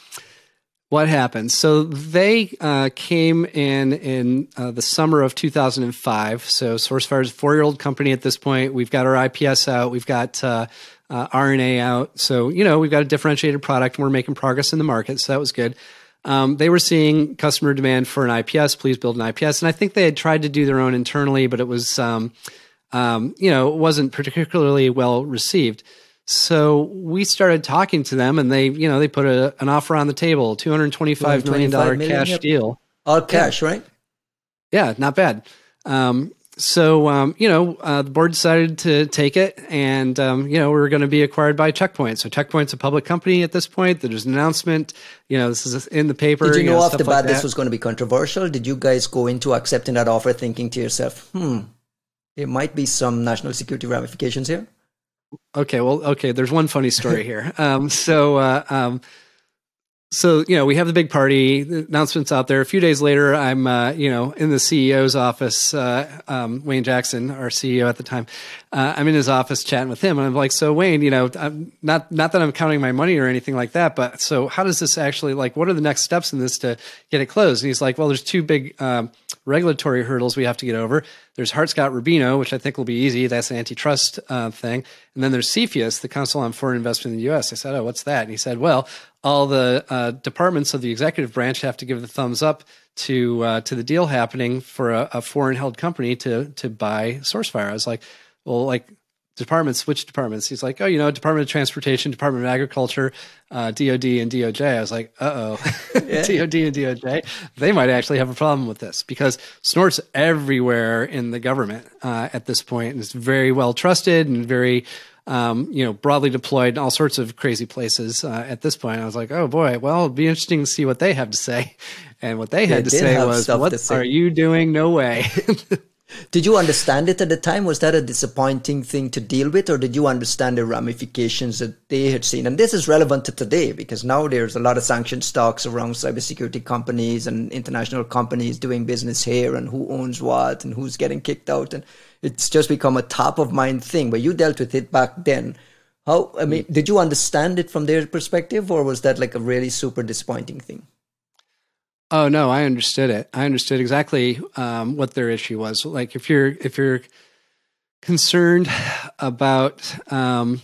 what happened? So they uh, came in in uh, the summer of 2005. So SourceFire is a four-year-old company at this point. We've got our IPS out. We've got uh, uh, RNA out. So you know we've got a differentiated product. and We're making progress in the market. So that was good. Um, they were seeing customer demand for an IPS. Please build an IPS. And I think they had tried to do their own internally, but it was um, um, you know, it wasn't particularly well received. So we started talking to them, and they, you know, they put a, an offer on the table, two hundred twenty-five million dollar 225 million, cash yep. deal. All cash, right? Yeah, not bad. Um, so um, you know, uh, the board decided to take it, and um, you know, we were going to be acquired by Checkpoint. So Checkpoint's a public company at this point. There's an announcement. You know, this is in the paper. Did you know off stuff the like bat this was going to be controversial? Did you guys go into accepting that offer thinking to yourself, hmm, there might be some national security ramifications here? Okay, well, okay. There's one funny story here. Um, so, uh, um, so you know we have the big party the announcements out there. A few days later i'm uh, you know in the ceo's office uh, um, wayne jackson our ceo at the time uh, i'm in his office chatting with him and i'm like so wayne you know I'm not not that i'm counting my money or anything like that but so how does this actually like what are the next steps in this to get it closed? And he's like well there's two big um, regulatory hurdles we have to get over there's hart-scott-rodino which i think will be easy. That's an antitrust uh, thing. And then there's CFIUS, the council on foreign investment in the us i said oh what's that? And he said well all the uh, departments of the executive branch have to give the thumbs up to uh, to the deal happening for a, a, foreign held company to to buy SourceFire. I was like, well, like departments, which departments? He's like, oh, you know, Department of Transportation, Department of Agriculture, uh, DoD, and DOJ. I was like, uh oh, DoD and DOJ, they might actually have a problem with this because Snort's everywhere in the government uh, at this point, and it's very well trusted and very um, you know, broadly deployed in all sorts of crazy places. Uh, at this point, I was like, oh boy, well, it'd be interesting to see what they have to say. And what they had to say was, "What are you doing? No way." did you understand it at the time? Was that a disappointing thing to deal with, or did you understand the ramifications that they had seen? And this is relevant to today because now there's a lot of sanctioned stocks around cybersecurity companies and international companies doing business here, and who owns what, and who's getting kicked out, and it's just become a top of mind thing. But you dealt with it back then. How? I mean, mm. did you understand it from their perspective, or was that like a really super disappointing thing? Oh no, I understood it. I understood exactly um, what their issue was. Like if you're if you're concerned about um,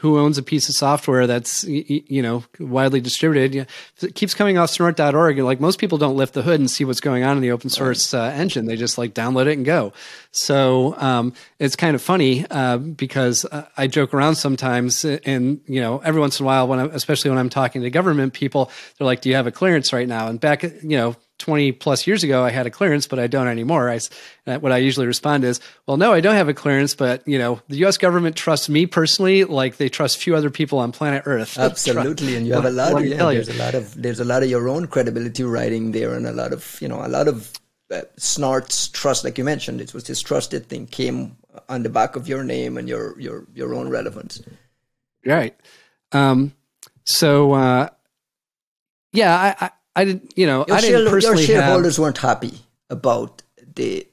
who owns a piece of software that's you know widely distributed. It keeps coming off snort.org. Like most people don't lift the hood and see what's going on in the open source uh, engine. They just like download it and go. So um, it's kind of funny uh, because I joke around sometimes, and you know every once in a while when I'm, especially when I'm talking to government people, they're like, "Do you have a clearance right now?" And back you know 20 plus years ago, I had a clearance, but I don't anymore. I, uh, what I usually respond is, well, no, I don't have a clearance, but you know, the U.S. government trusts me personally, like they trust few other people on planet Earth. Absolutely, and you have a lot. Of, yeah, there's a lot of there's a lot of your own credibility writing there, and a lot of you know a lot of uh, Snort's trust, like you mentioned, it was this trusted thing came on the back of your name and your your your own relevance. Right. Um, so uh, yeah, I, I didn't, you know, your I didn't personally. Your shareholders have, weren't happy about the.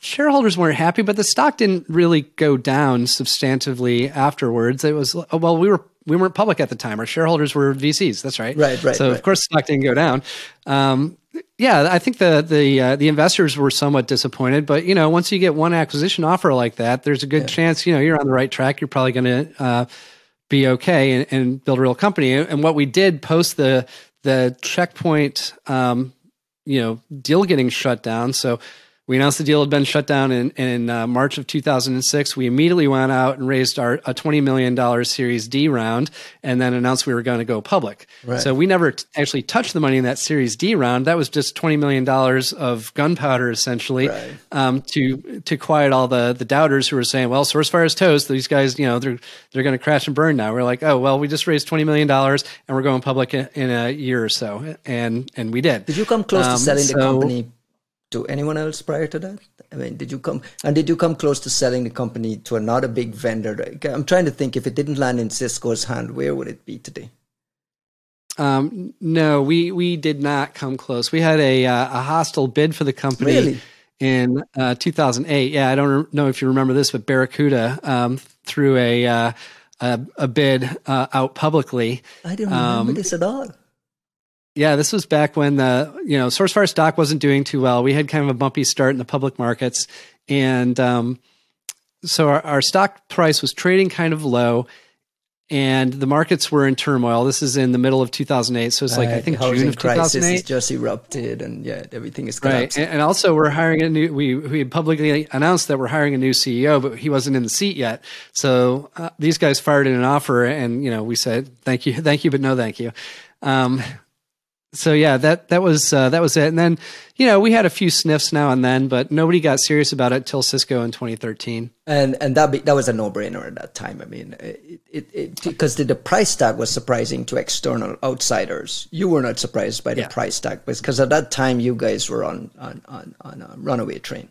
Shareholders weren't happy, but the stock didn't really go down substantively afterwards. It was well, we were we weren't public at the time. Our shareholders were VCs. That's right. Right. Right. So right. of course, the stock didn't go down. Um, yeah, I think the the uh, the investors were somewhat disappointed, but you know, once you get one acquisition offer like that, there's a good yeah. chance you know you're on the right track. You're probably going to uh, be okay and, and, build a real company. And what we did post the the checkpoint, um, you know, deal getting shut down. So we announced the deal had been shut down in, in uh, March of 2006. We immediately went out and raised our a $20 million Series D round and then announced we were going to go public. Right. So we never t- actually touched the money in that Series D round. That was just $20 million of gunpowder, essentially, right. um, to to quiet all the, the doubters who were saying, well, SourceFire is toast. These guys, you know, they're, they're going to crash and burn now. We're like, oh, well, we just raised $20 million and we're going public in, in a year or so. And, and we did. Did you come close um, to selling so, the company to anyone else prior to that? I mean, did you come and did you come close to selling the company to another big vendor? I'm trying to think if it didn't land in Cisco's hand, where would it be today? Um, no, we we did not come close. We had a uh, a hostile bid for the company really? in uh, 2008. Yeah, I don't know if you remember this, but Barracuda um, threw a, uh, a, a bid uh, out publicly. I didn't remember um, this at all. Yeah, this was back when the you know SourceFire stock wasn't doing too well. We had kind of a bumpy start in the public markets, and um, so our, our, stock price was trading kind of low, and the markets were in turmoil. This is in the middle of 2008, so it's like I think June of 2008 just erupted, and yeah, everything is collapsing. right. And, and, also, we're hiring a new. We we publicly announced that we're hiring a new CEO, but he wasn't in the seat yet. So uh, these guys fired in an offer, and you know we said thank you, thank you, but no thank you. Um, so yeah, that that was uh, that was it. And then you know we had a few sniffs now and then, but nobody got serious about it till Cisco in 2013. And and that be, that was a no brainer at that time. I mean, it because the, the, price tag was surprising to external outsiders. You were not surprised by the yeah. price tag because at that time you guys were on on on, on a runaway train.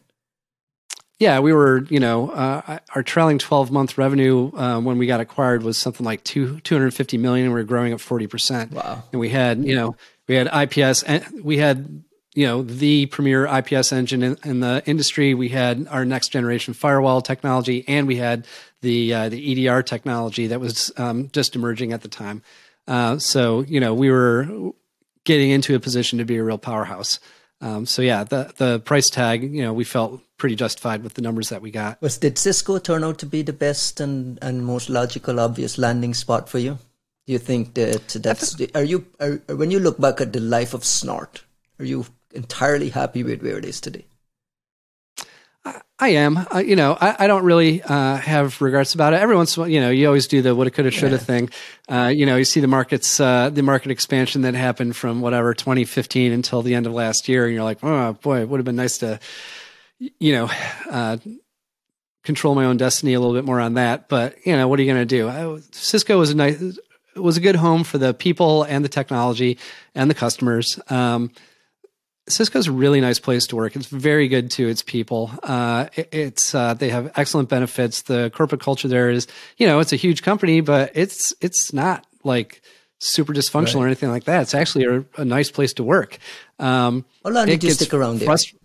yeah, we were, you know, uh, our trailing 12 month revenue uh, when we got acquired was something like two, 250 million. And we were growing at 40%. Wow. And we had, you know, we had IPS and we had, you know, the premier IPS engine in, in, the industry. We had our next generation firewall technology and we had the, uh, the EDR technology that was um, just emerging at the time. Uh, so, you know, we were getting into a position to be a real powerhouse. Um, so yeah, the the price tag, you know, we felt pretty justified with the numbers that we got. Was did Cisco turn out to be the best and, and most logical, obvious landing spot for you? Do you think that that's are you are, when you look back at the life of Snort, are you entirely happy with where it is today? I am. Uh, you know, I, I don't really uh, have regrets about it. Every once in a while, you know, you always do the woulda, coulda, shoulda yeah. thing. Uh, you know, you see the markets, uh, the market expansion that happened from whatever 2015 until the end of last year, and you're like, oh boy, it would have been nice to, you know, uh, control my own destiny a little bit more on that. But you know, what are you going to do? I, Cisco was a nice, was a good home for the people and the technology and the customers. Um, Cisco's a really nice place to work. It's very good to its people. Uh, it, it's uh, they have excellent benefits. The corporate culture there is, you know, it's a huge company, but it's it's not like super dysfunctional right. or anything like that. It's actually a, a nice place to work. Um, How long did you stick around there? Frust-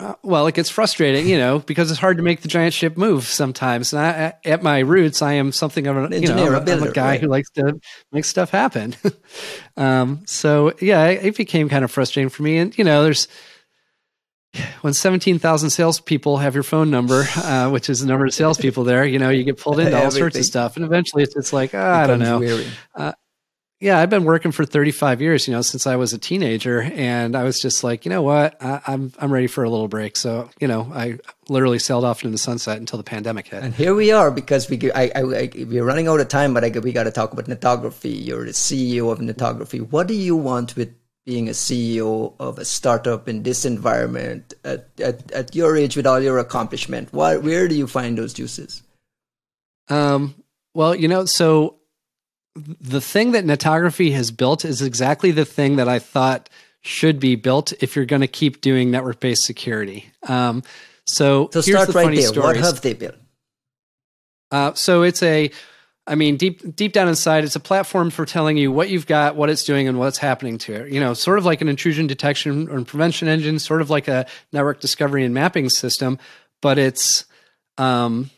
uh, well, it gets frustrating, you know, because it's hard to make the giant ship move sometimes. And I, at my roots, I am something of an, engineer, you know, a builder, I'm a guy right. who likes to make stuff happen. um, so yeah, it became kind of frustrating for me. And you know, there's when 17,000 salespeople have your phone number, uh, which is the number of salespeople there, you know, you get pulled into all sorts of stuff. And eventually it's, it's like, oh, I don't know. Yeah, I've been working for 35 years, you know, since I was a teenager, and I was just like, you know what, I, am I'm, I'm ready for a little break. So, you know, I literally sailed off into the sunset until the pandemic hit. And here we are because we I, I, I we're running out of time, but I, we got to talk about Netography. You're the CEO of Netography. What do you want with being a CEO of a startup in this environment at, at, at your age with all your accomplishment? Why, where do you find those juices? Um, well, you know, so the thing that Netography has built is exactly the thing that I thought should be built if you're going to keep doing network based security. Um, so, so here's the right funny there. Stories. What have they built? Uh, so it's a, I mean, deep deep down inside, it's a platform for telling you what you've got, what it's doing, and what's happening to it. You know, sort of like an intrusion detection or prevention engine, sort of like a network discovery and mapping system, but it's um,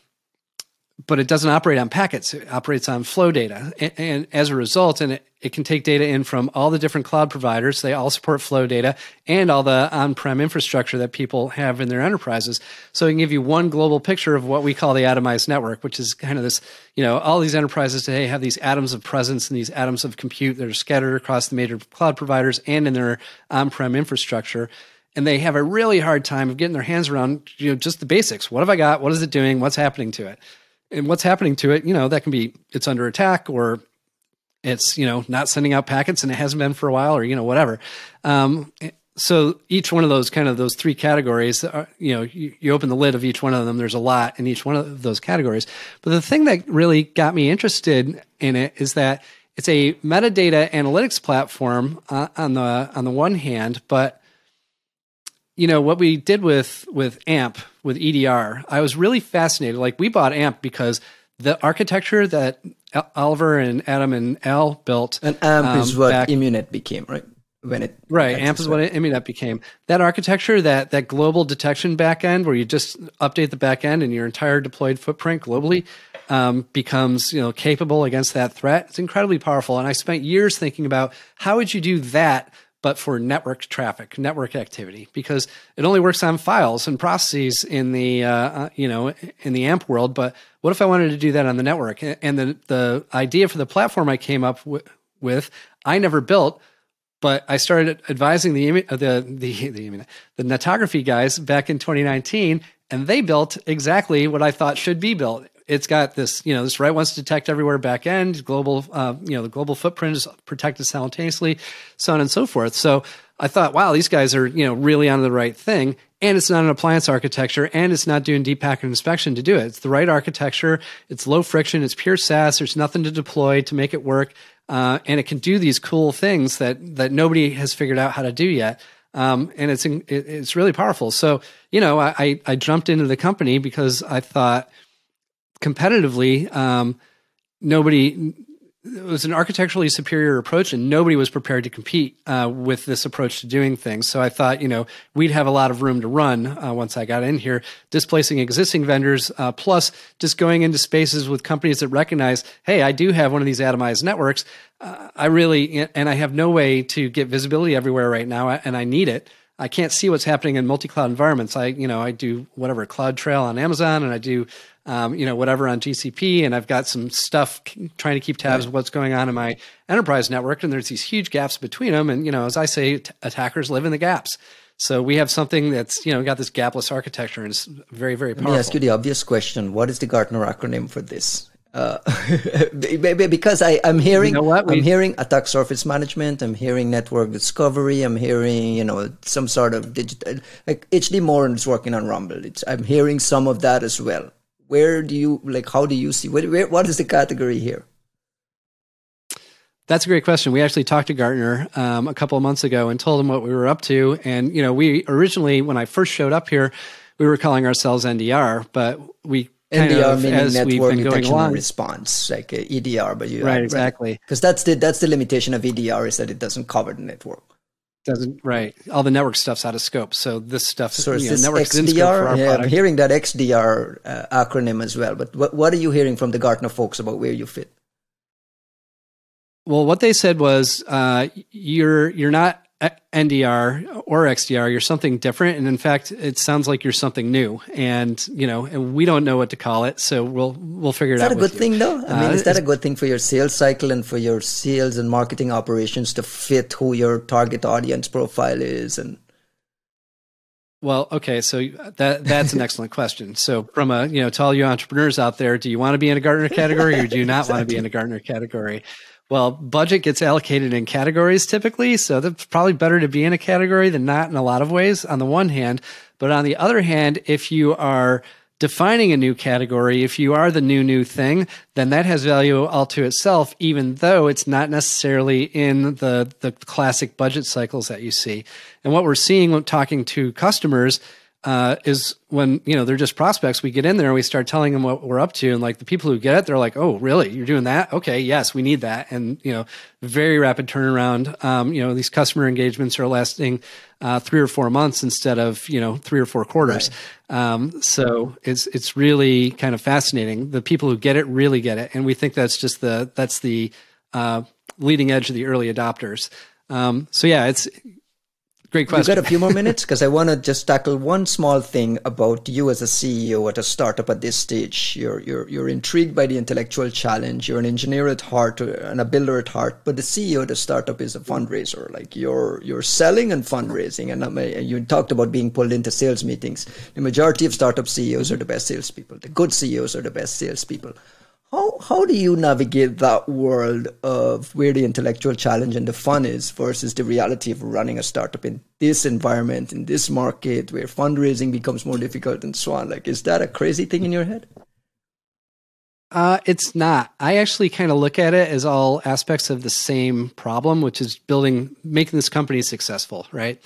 but it doesn't operate on packets. It operates on flow data. And, and as a result, and it, it, can take data in from all the different cloud providers. They all support flow data and all the on-prem infrastructure that people have in their enterprises. So it can give you one global picture of what we call the atomized network, which is kind of this, you know, all these enterprises today have these atoms of presence and these atoms of compute that are scattered across the major cloud providers and in their on-prem infrastructure and they have a really hard time of getting their hands around you know just the basics what have i got what is it doing what's happening to it and what's happening to it, you know, that can be it's under attack or it's you know not sending out packets and it hasn't been for a while or you know whatever. Um, so each one of those kind of those three categories, are, you know, you, you, open the lid of each one of them. There's a lot in each one of those categories. But the thing that really got me interested in it is that it's a metadata analytics platform uh, on the on the one hand, but you know what we did with with amp with edr i was really fascinated. Like we bought amp because the architecture that oliver and adam and al built and amp um, is what back, immunet became right? When it right amp is what immunet became. That architecture that that global detection backend where you just update the backend and your entire deployed footprint globally um, becomes you know capable against that threat. It's incredibly powerful. And i spent years thinking about how would you do that but for network traffic, network activity, because it only works on files and processes in the uh, uh you know in the AMP world. But what if I wanted to do that on the network? And the the idea for the platform I came up w- with, I never built, but I started advising the the the the, the netography guys back in 2019, and they built exactly what I thought should be built it's got this, you know, this right wants to detect everywhere back end, global, uh, you know, the global footprint is protected simultaneously, so on and so forth. So I thought, wow, these guys are, you know, really on the right thing. And it's not an appliance architecture and it's not doing deep packet inspection to do it. It's the right architecture. It's low friction. It's pure SaaS. There's nothing to deploy to make it work. Uh, and it can do these cool things that, that nobody has figured out how to do yet. Um, and it's it, it's really powerful. So you know, I I jumped into the company because I thought competitively, um, nobody it was an architecturally superior approach and nobody was prepared to compete uh, with this approach to doing things. So i thought you know we'd have a lot of room to run uh, once i got in here displacing existing vendors uh, plus just going into spaces with companies that recognize hey i do have one of these atomized networks. Uh, i really and i have no way to get visibility everywhere right now and i need it I can't see what's happening in multi-cloud environments. I, you know, I do whatever CloudTrail on Amazon, and I do um, you know, whatever on GCP, and I've got some stuff trying to keep tabs right. of what's going on in my enterprise network, and there's these huge gaps between them. And you know, as I say, t- attackers live in the gaps. So we have something that's you know got this gapless architecture, and it's very very powerful. Let me ask you the obvious question: What is the Gartner acronym for this? Uh, because I, am hearing, you know I'm hearing attack surface management. I'm hearing network discovery. I'm hearing, you know, some sort of digital, like HD Moore is working on Rumble. It's, I'm hearing some of that as well where do you like how do you see where, where, what is the category here that's a great question we actually talked to gartner um, a couple of months ago and told them what we were up to and you know we originally when i first showed up here we were calling ourselves ndr but we NDR of, meaning network detection and response, like EDR, but you right exactly. Because that's the that's the limitation of EDR is that it doesn't cover the network. Doesn't right. All the network stuff's out of scope so this stuff so is this xdr yeah, i'm hearing that xdr uh, acronym as well but what, what are you hearing from the gartner folks about where you fit? Well what they said was uh, you're you're not NDR or XDR, you're something different, and in fact, it sounds like you're something new. And you know, and we don't know what to call it, so we'll we'll figure it out. Is that a good you. thing, though? I mean, uh, is that a good thing for your sales cycle and for your sales and marketing operations to fit who your target audience profile is? And well, okay, so that that's an excellent question. So, from a you know, to all you entrepreneurs out there, do you want to be in a Gartner category or do you not exactly. want to be in a Gartner category? Well, budget gets allocated in categories typically, so that's probably better to be in a category than not in a lot of ways on the one hand. But on the other hand, if you are defining a new category, if you are the new, new thing, then that has value all to itself, even though it's not necessarily in the, the classic budget cycles that you see. And what we're seeing when talking to customers uh, is when you know they're just prospects. We get in there and we start telling them what we're up to, and like the people who get it, they're like, "Oh, really? You're doing that? Okay, yes, we need that." And you know, very rapid turnaround. Um, you know, these customer engagements are lasting uh, three or four months instead of you know three or four quarters. Right. Um, so it's it's really kind of fascinating. The people who get it really get it, and we think that's just the that's the uh, leading edge of the early adopters. Um, so yeah, it's Great question. You got a few more minutes because I want to just tackle one small thing about you as a CEO at a startup at this stage. You're you're you're intrigued by the intellectual challenge. You're an engineer at heart uh, and a builder at heart, but the CEO of the startup is a fundraiser. Like you're you're selling and fundraising, and um, uh, you talked about being pulled into sales meetings. The majority of startup CEOs are the best salespeople. The good CEOs are the best salespeople. How how do you navigate that world of where the intellectual challenge and the fun is versus the reality of running a startup in this environment, in this market where fundraising becomes more difficult and so on? Like, is that a crazy thing in your head? Uh, it's not. I actually kind of look at it as all aspects of the same problem, which is building, making this company successful, right?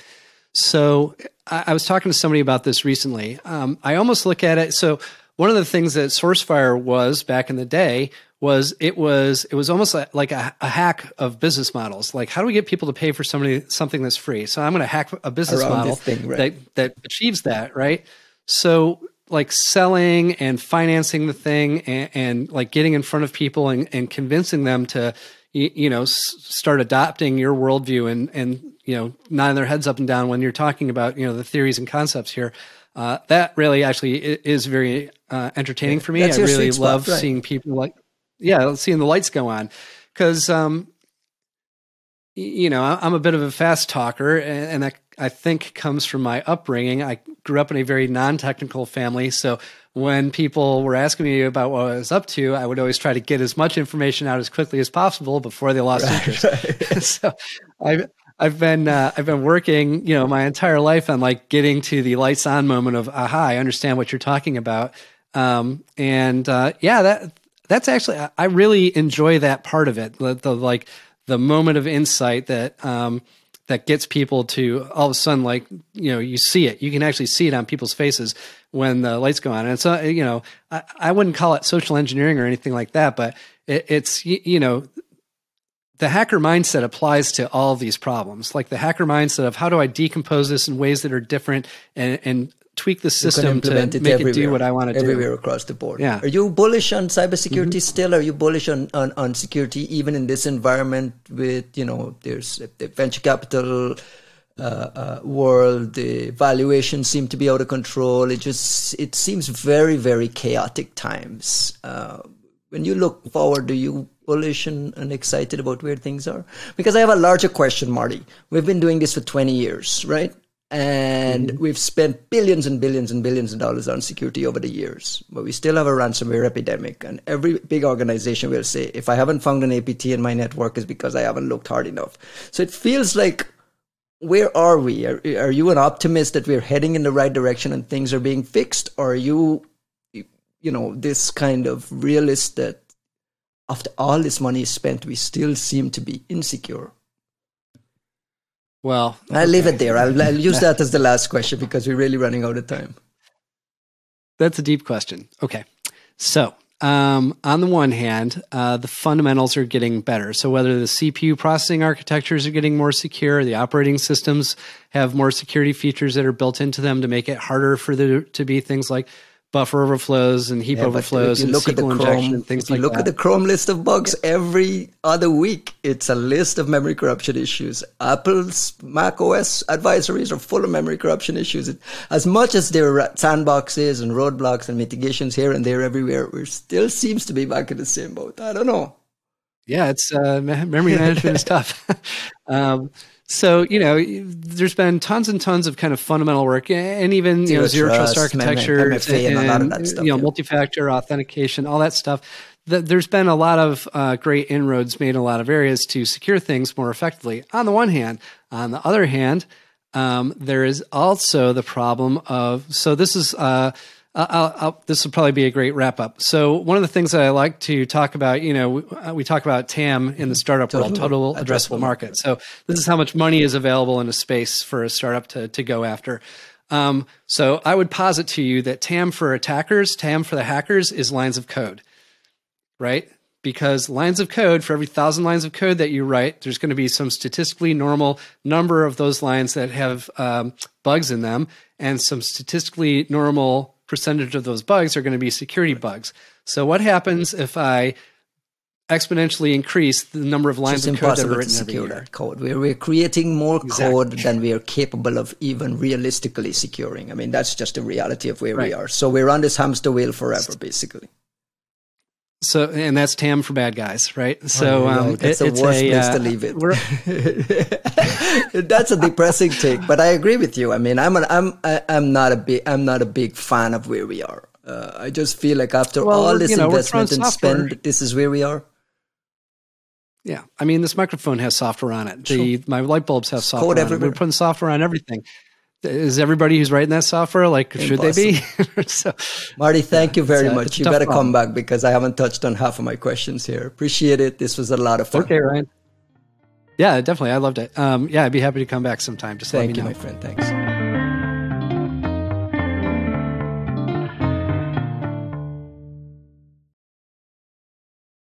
So I, I was talking to somebody about this recently. Um, I almost look at it. So one of the things that SourceFire was back in the day was it was it was almost like a, a, hack of business models. Like, how do we get people to pay for somebody something that's free? So I'm going to hack a business Around model thing, right. that that achieves that, right? So like selling and financing the thing and, and like getting in front of people and, and convincing them to you, you know s- start adopting your worldview and and you know nodding their heads up and down when you're talking about you know the theories and concepts here uh, that really actually is very uh, entertaining for me. That's I really love right. seeing people like, yeah, seeing the lights go on because, um, you know, I'm a bit of a fast talker, and, that I think comes from my upbringing. I grew up in a very non-technical family, so when people were asking me about what I was up to, I would always try to get as much information out as quickly as possible before they lost right, interest. Right. so I've I've been uh, I've been working, you know, my entire life on like getting to the lights on moment of aha, I understand what you're talking about. Um, and uh, yeah, that that's actually I really enjoy that part of it. The, the like the moment of insight that um, that gets people to all of a sudden like you know you see it. You can actually see it on people's faces when the lights go on. And so you know I, I wouldn't call it social engineering or anything like that but it, it's you know the hacker mindset applies to all these problems. Like the hacker mindset of how do i decompose this in ways that are different and, and tweak the system to it make it do what I want to do. Everywhere across the board. Yeah. Are you bullish on cybersecurity mm-hmm. still? Are you bullish on, on, on security even in this environment with, you know, there's the venture capital uh, uh, world, the valuations seem to be out of control. It just, it seems very, very chaotic times. Uh, when you look forward, do you bullish and, and, excited about where things are? Because I have a larger question, Marty. We've been doing this for 20 years, right? And mm-hmm. we've spent billions and billions and billions of dollars on security over the years, but we still have a ransomware epidemic. And every big organization will say, if I haven't found an APT in my network, is because I haven't looked hard enough. So it feels like, where are we? Are, are you an optimist that we're heading in the right direction and things are being fixed? Or are you, you know, this kind of realist that after all this money is spent, we still seem to be insecure? Well, I'll leave it there. I'll, I'll use that as the last question because we're really running out of time. That's a deep question. Okay. So, um, on the one hand, uh, the fundamentals are getting better. So, whether the CPU processing architectures are getting more secure, the operating systems have more security features that are built into them to make it harder for there to be things like buffer overflows and heap yeah, overflows and SQL Chrome, injection and things like that. you look that. at the Chrome list of bugs yeah. every other week, it's a list of memory corruption issues. Apple's Mac OS advisories are full of memory corruption issues. As much as there are sandboxes and roadblocks and mitigations here and there everywhere, we still seems to be back in the same boat. I don't know. Yeah, it's uh, memory management is tough. um, so you know, there's been tons and tons of kind of fundamental work, and even zero you know zero trust, trust architecture, MFA and, and, a lot stuff, you know, yeah. multi-factor authentication, all that stuff. There's been a lot of uh, great inroads made in a lot of areas to secure things more effectively. On the one hand, on the other hand, um, there is also the problem of so this is. Uh, I'll, I'll, this will probably be a great wrap up. So one of the things that I like to talk about, you know, we, uh, we talk about TAM in the startup total, world, total addressable, addressable market. So this is how much money is available in a space for a startup to to go after. Um, so I would posit to you that TAM for attackers, TAM for the hackers, is lines of code, right? Because lines of code, for every thousand lines of code that you write, there's going to be some statistically normal number of those lines that have um, bugs in them, and some statistically normal percentage of those bugs are going to be security bugs. So what happens if I exponentially increase the number of lines of code that are written every year? Code. We're, we're creating more exactly. code than we are capable of even realistically securing. I mean, that's just the reality of where right. we are. So we're on this hamster wheel forever, basically. So, and that's TAM for bad guys, right? So, oh, um, that's it, the worst a, place uh, to leave it. that's a depressing take, but I agree with you. I mean, I'm an, I'm I, am i am not a big I'm not a big fan of where we are. Uh, I just feel like after well, all this you know, investment and spend, this is where we are. Yeah, I mean, this microphone has software on it. The my light bulbs have software. Code on everywhere. it. We're putting software on everything is everybody who's writing that software like Impossible. should they be? So, marty thank you very much. you better to come back because i haven't touched on half of my questions here. Appreciate it. This was a lot of fun. Okay ryan. Yeah definitely. I loved it. Um, yeah i'd be happy to come back sometime. Just thank you know. my friend. Thanks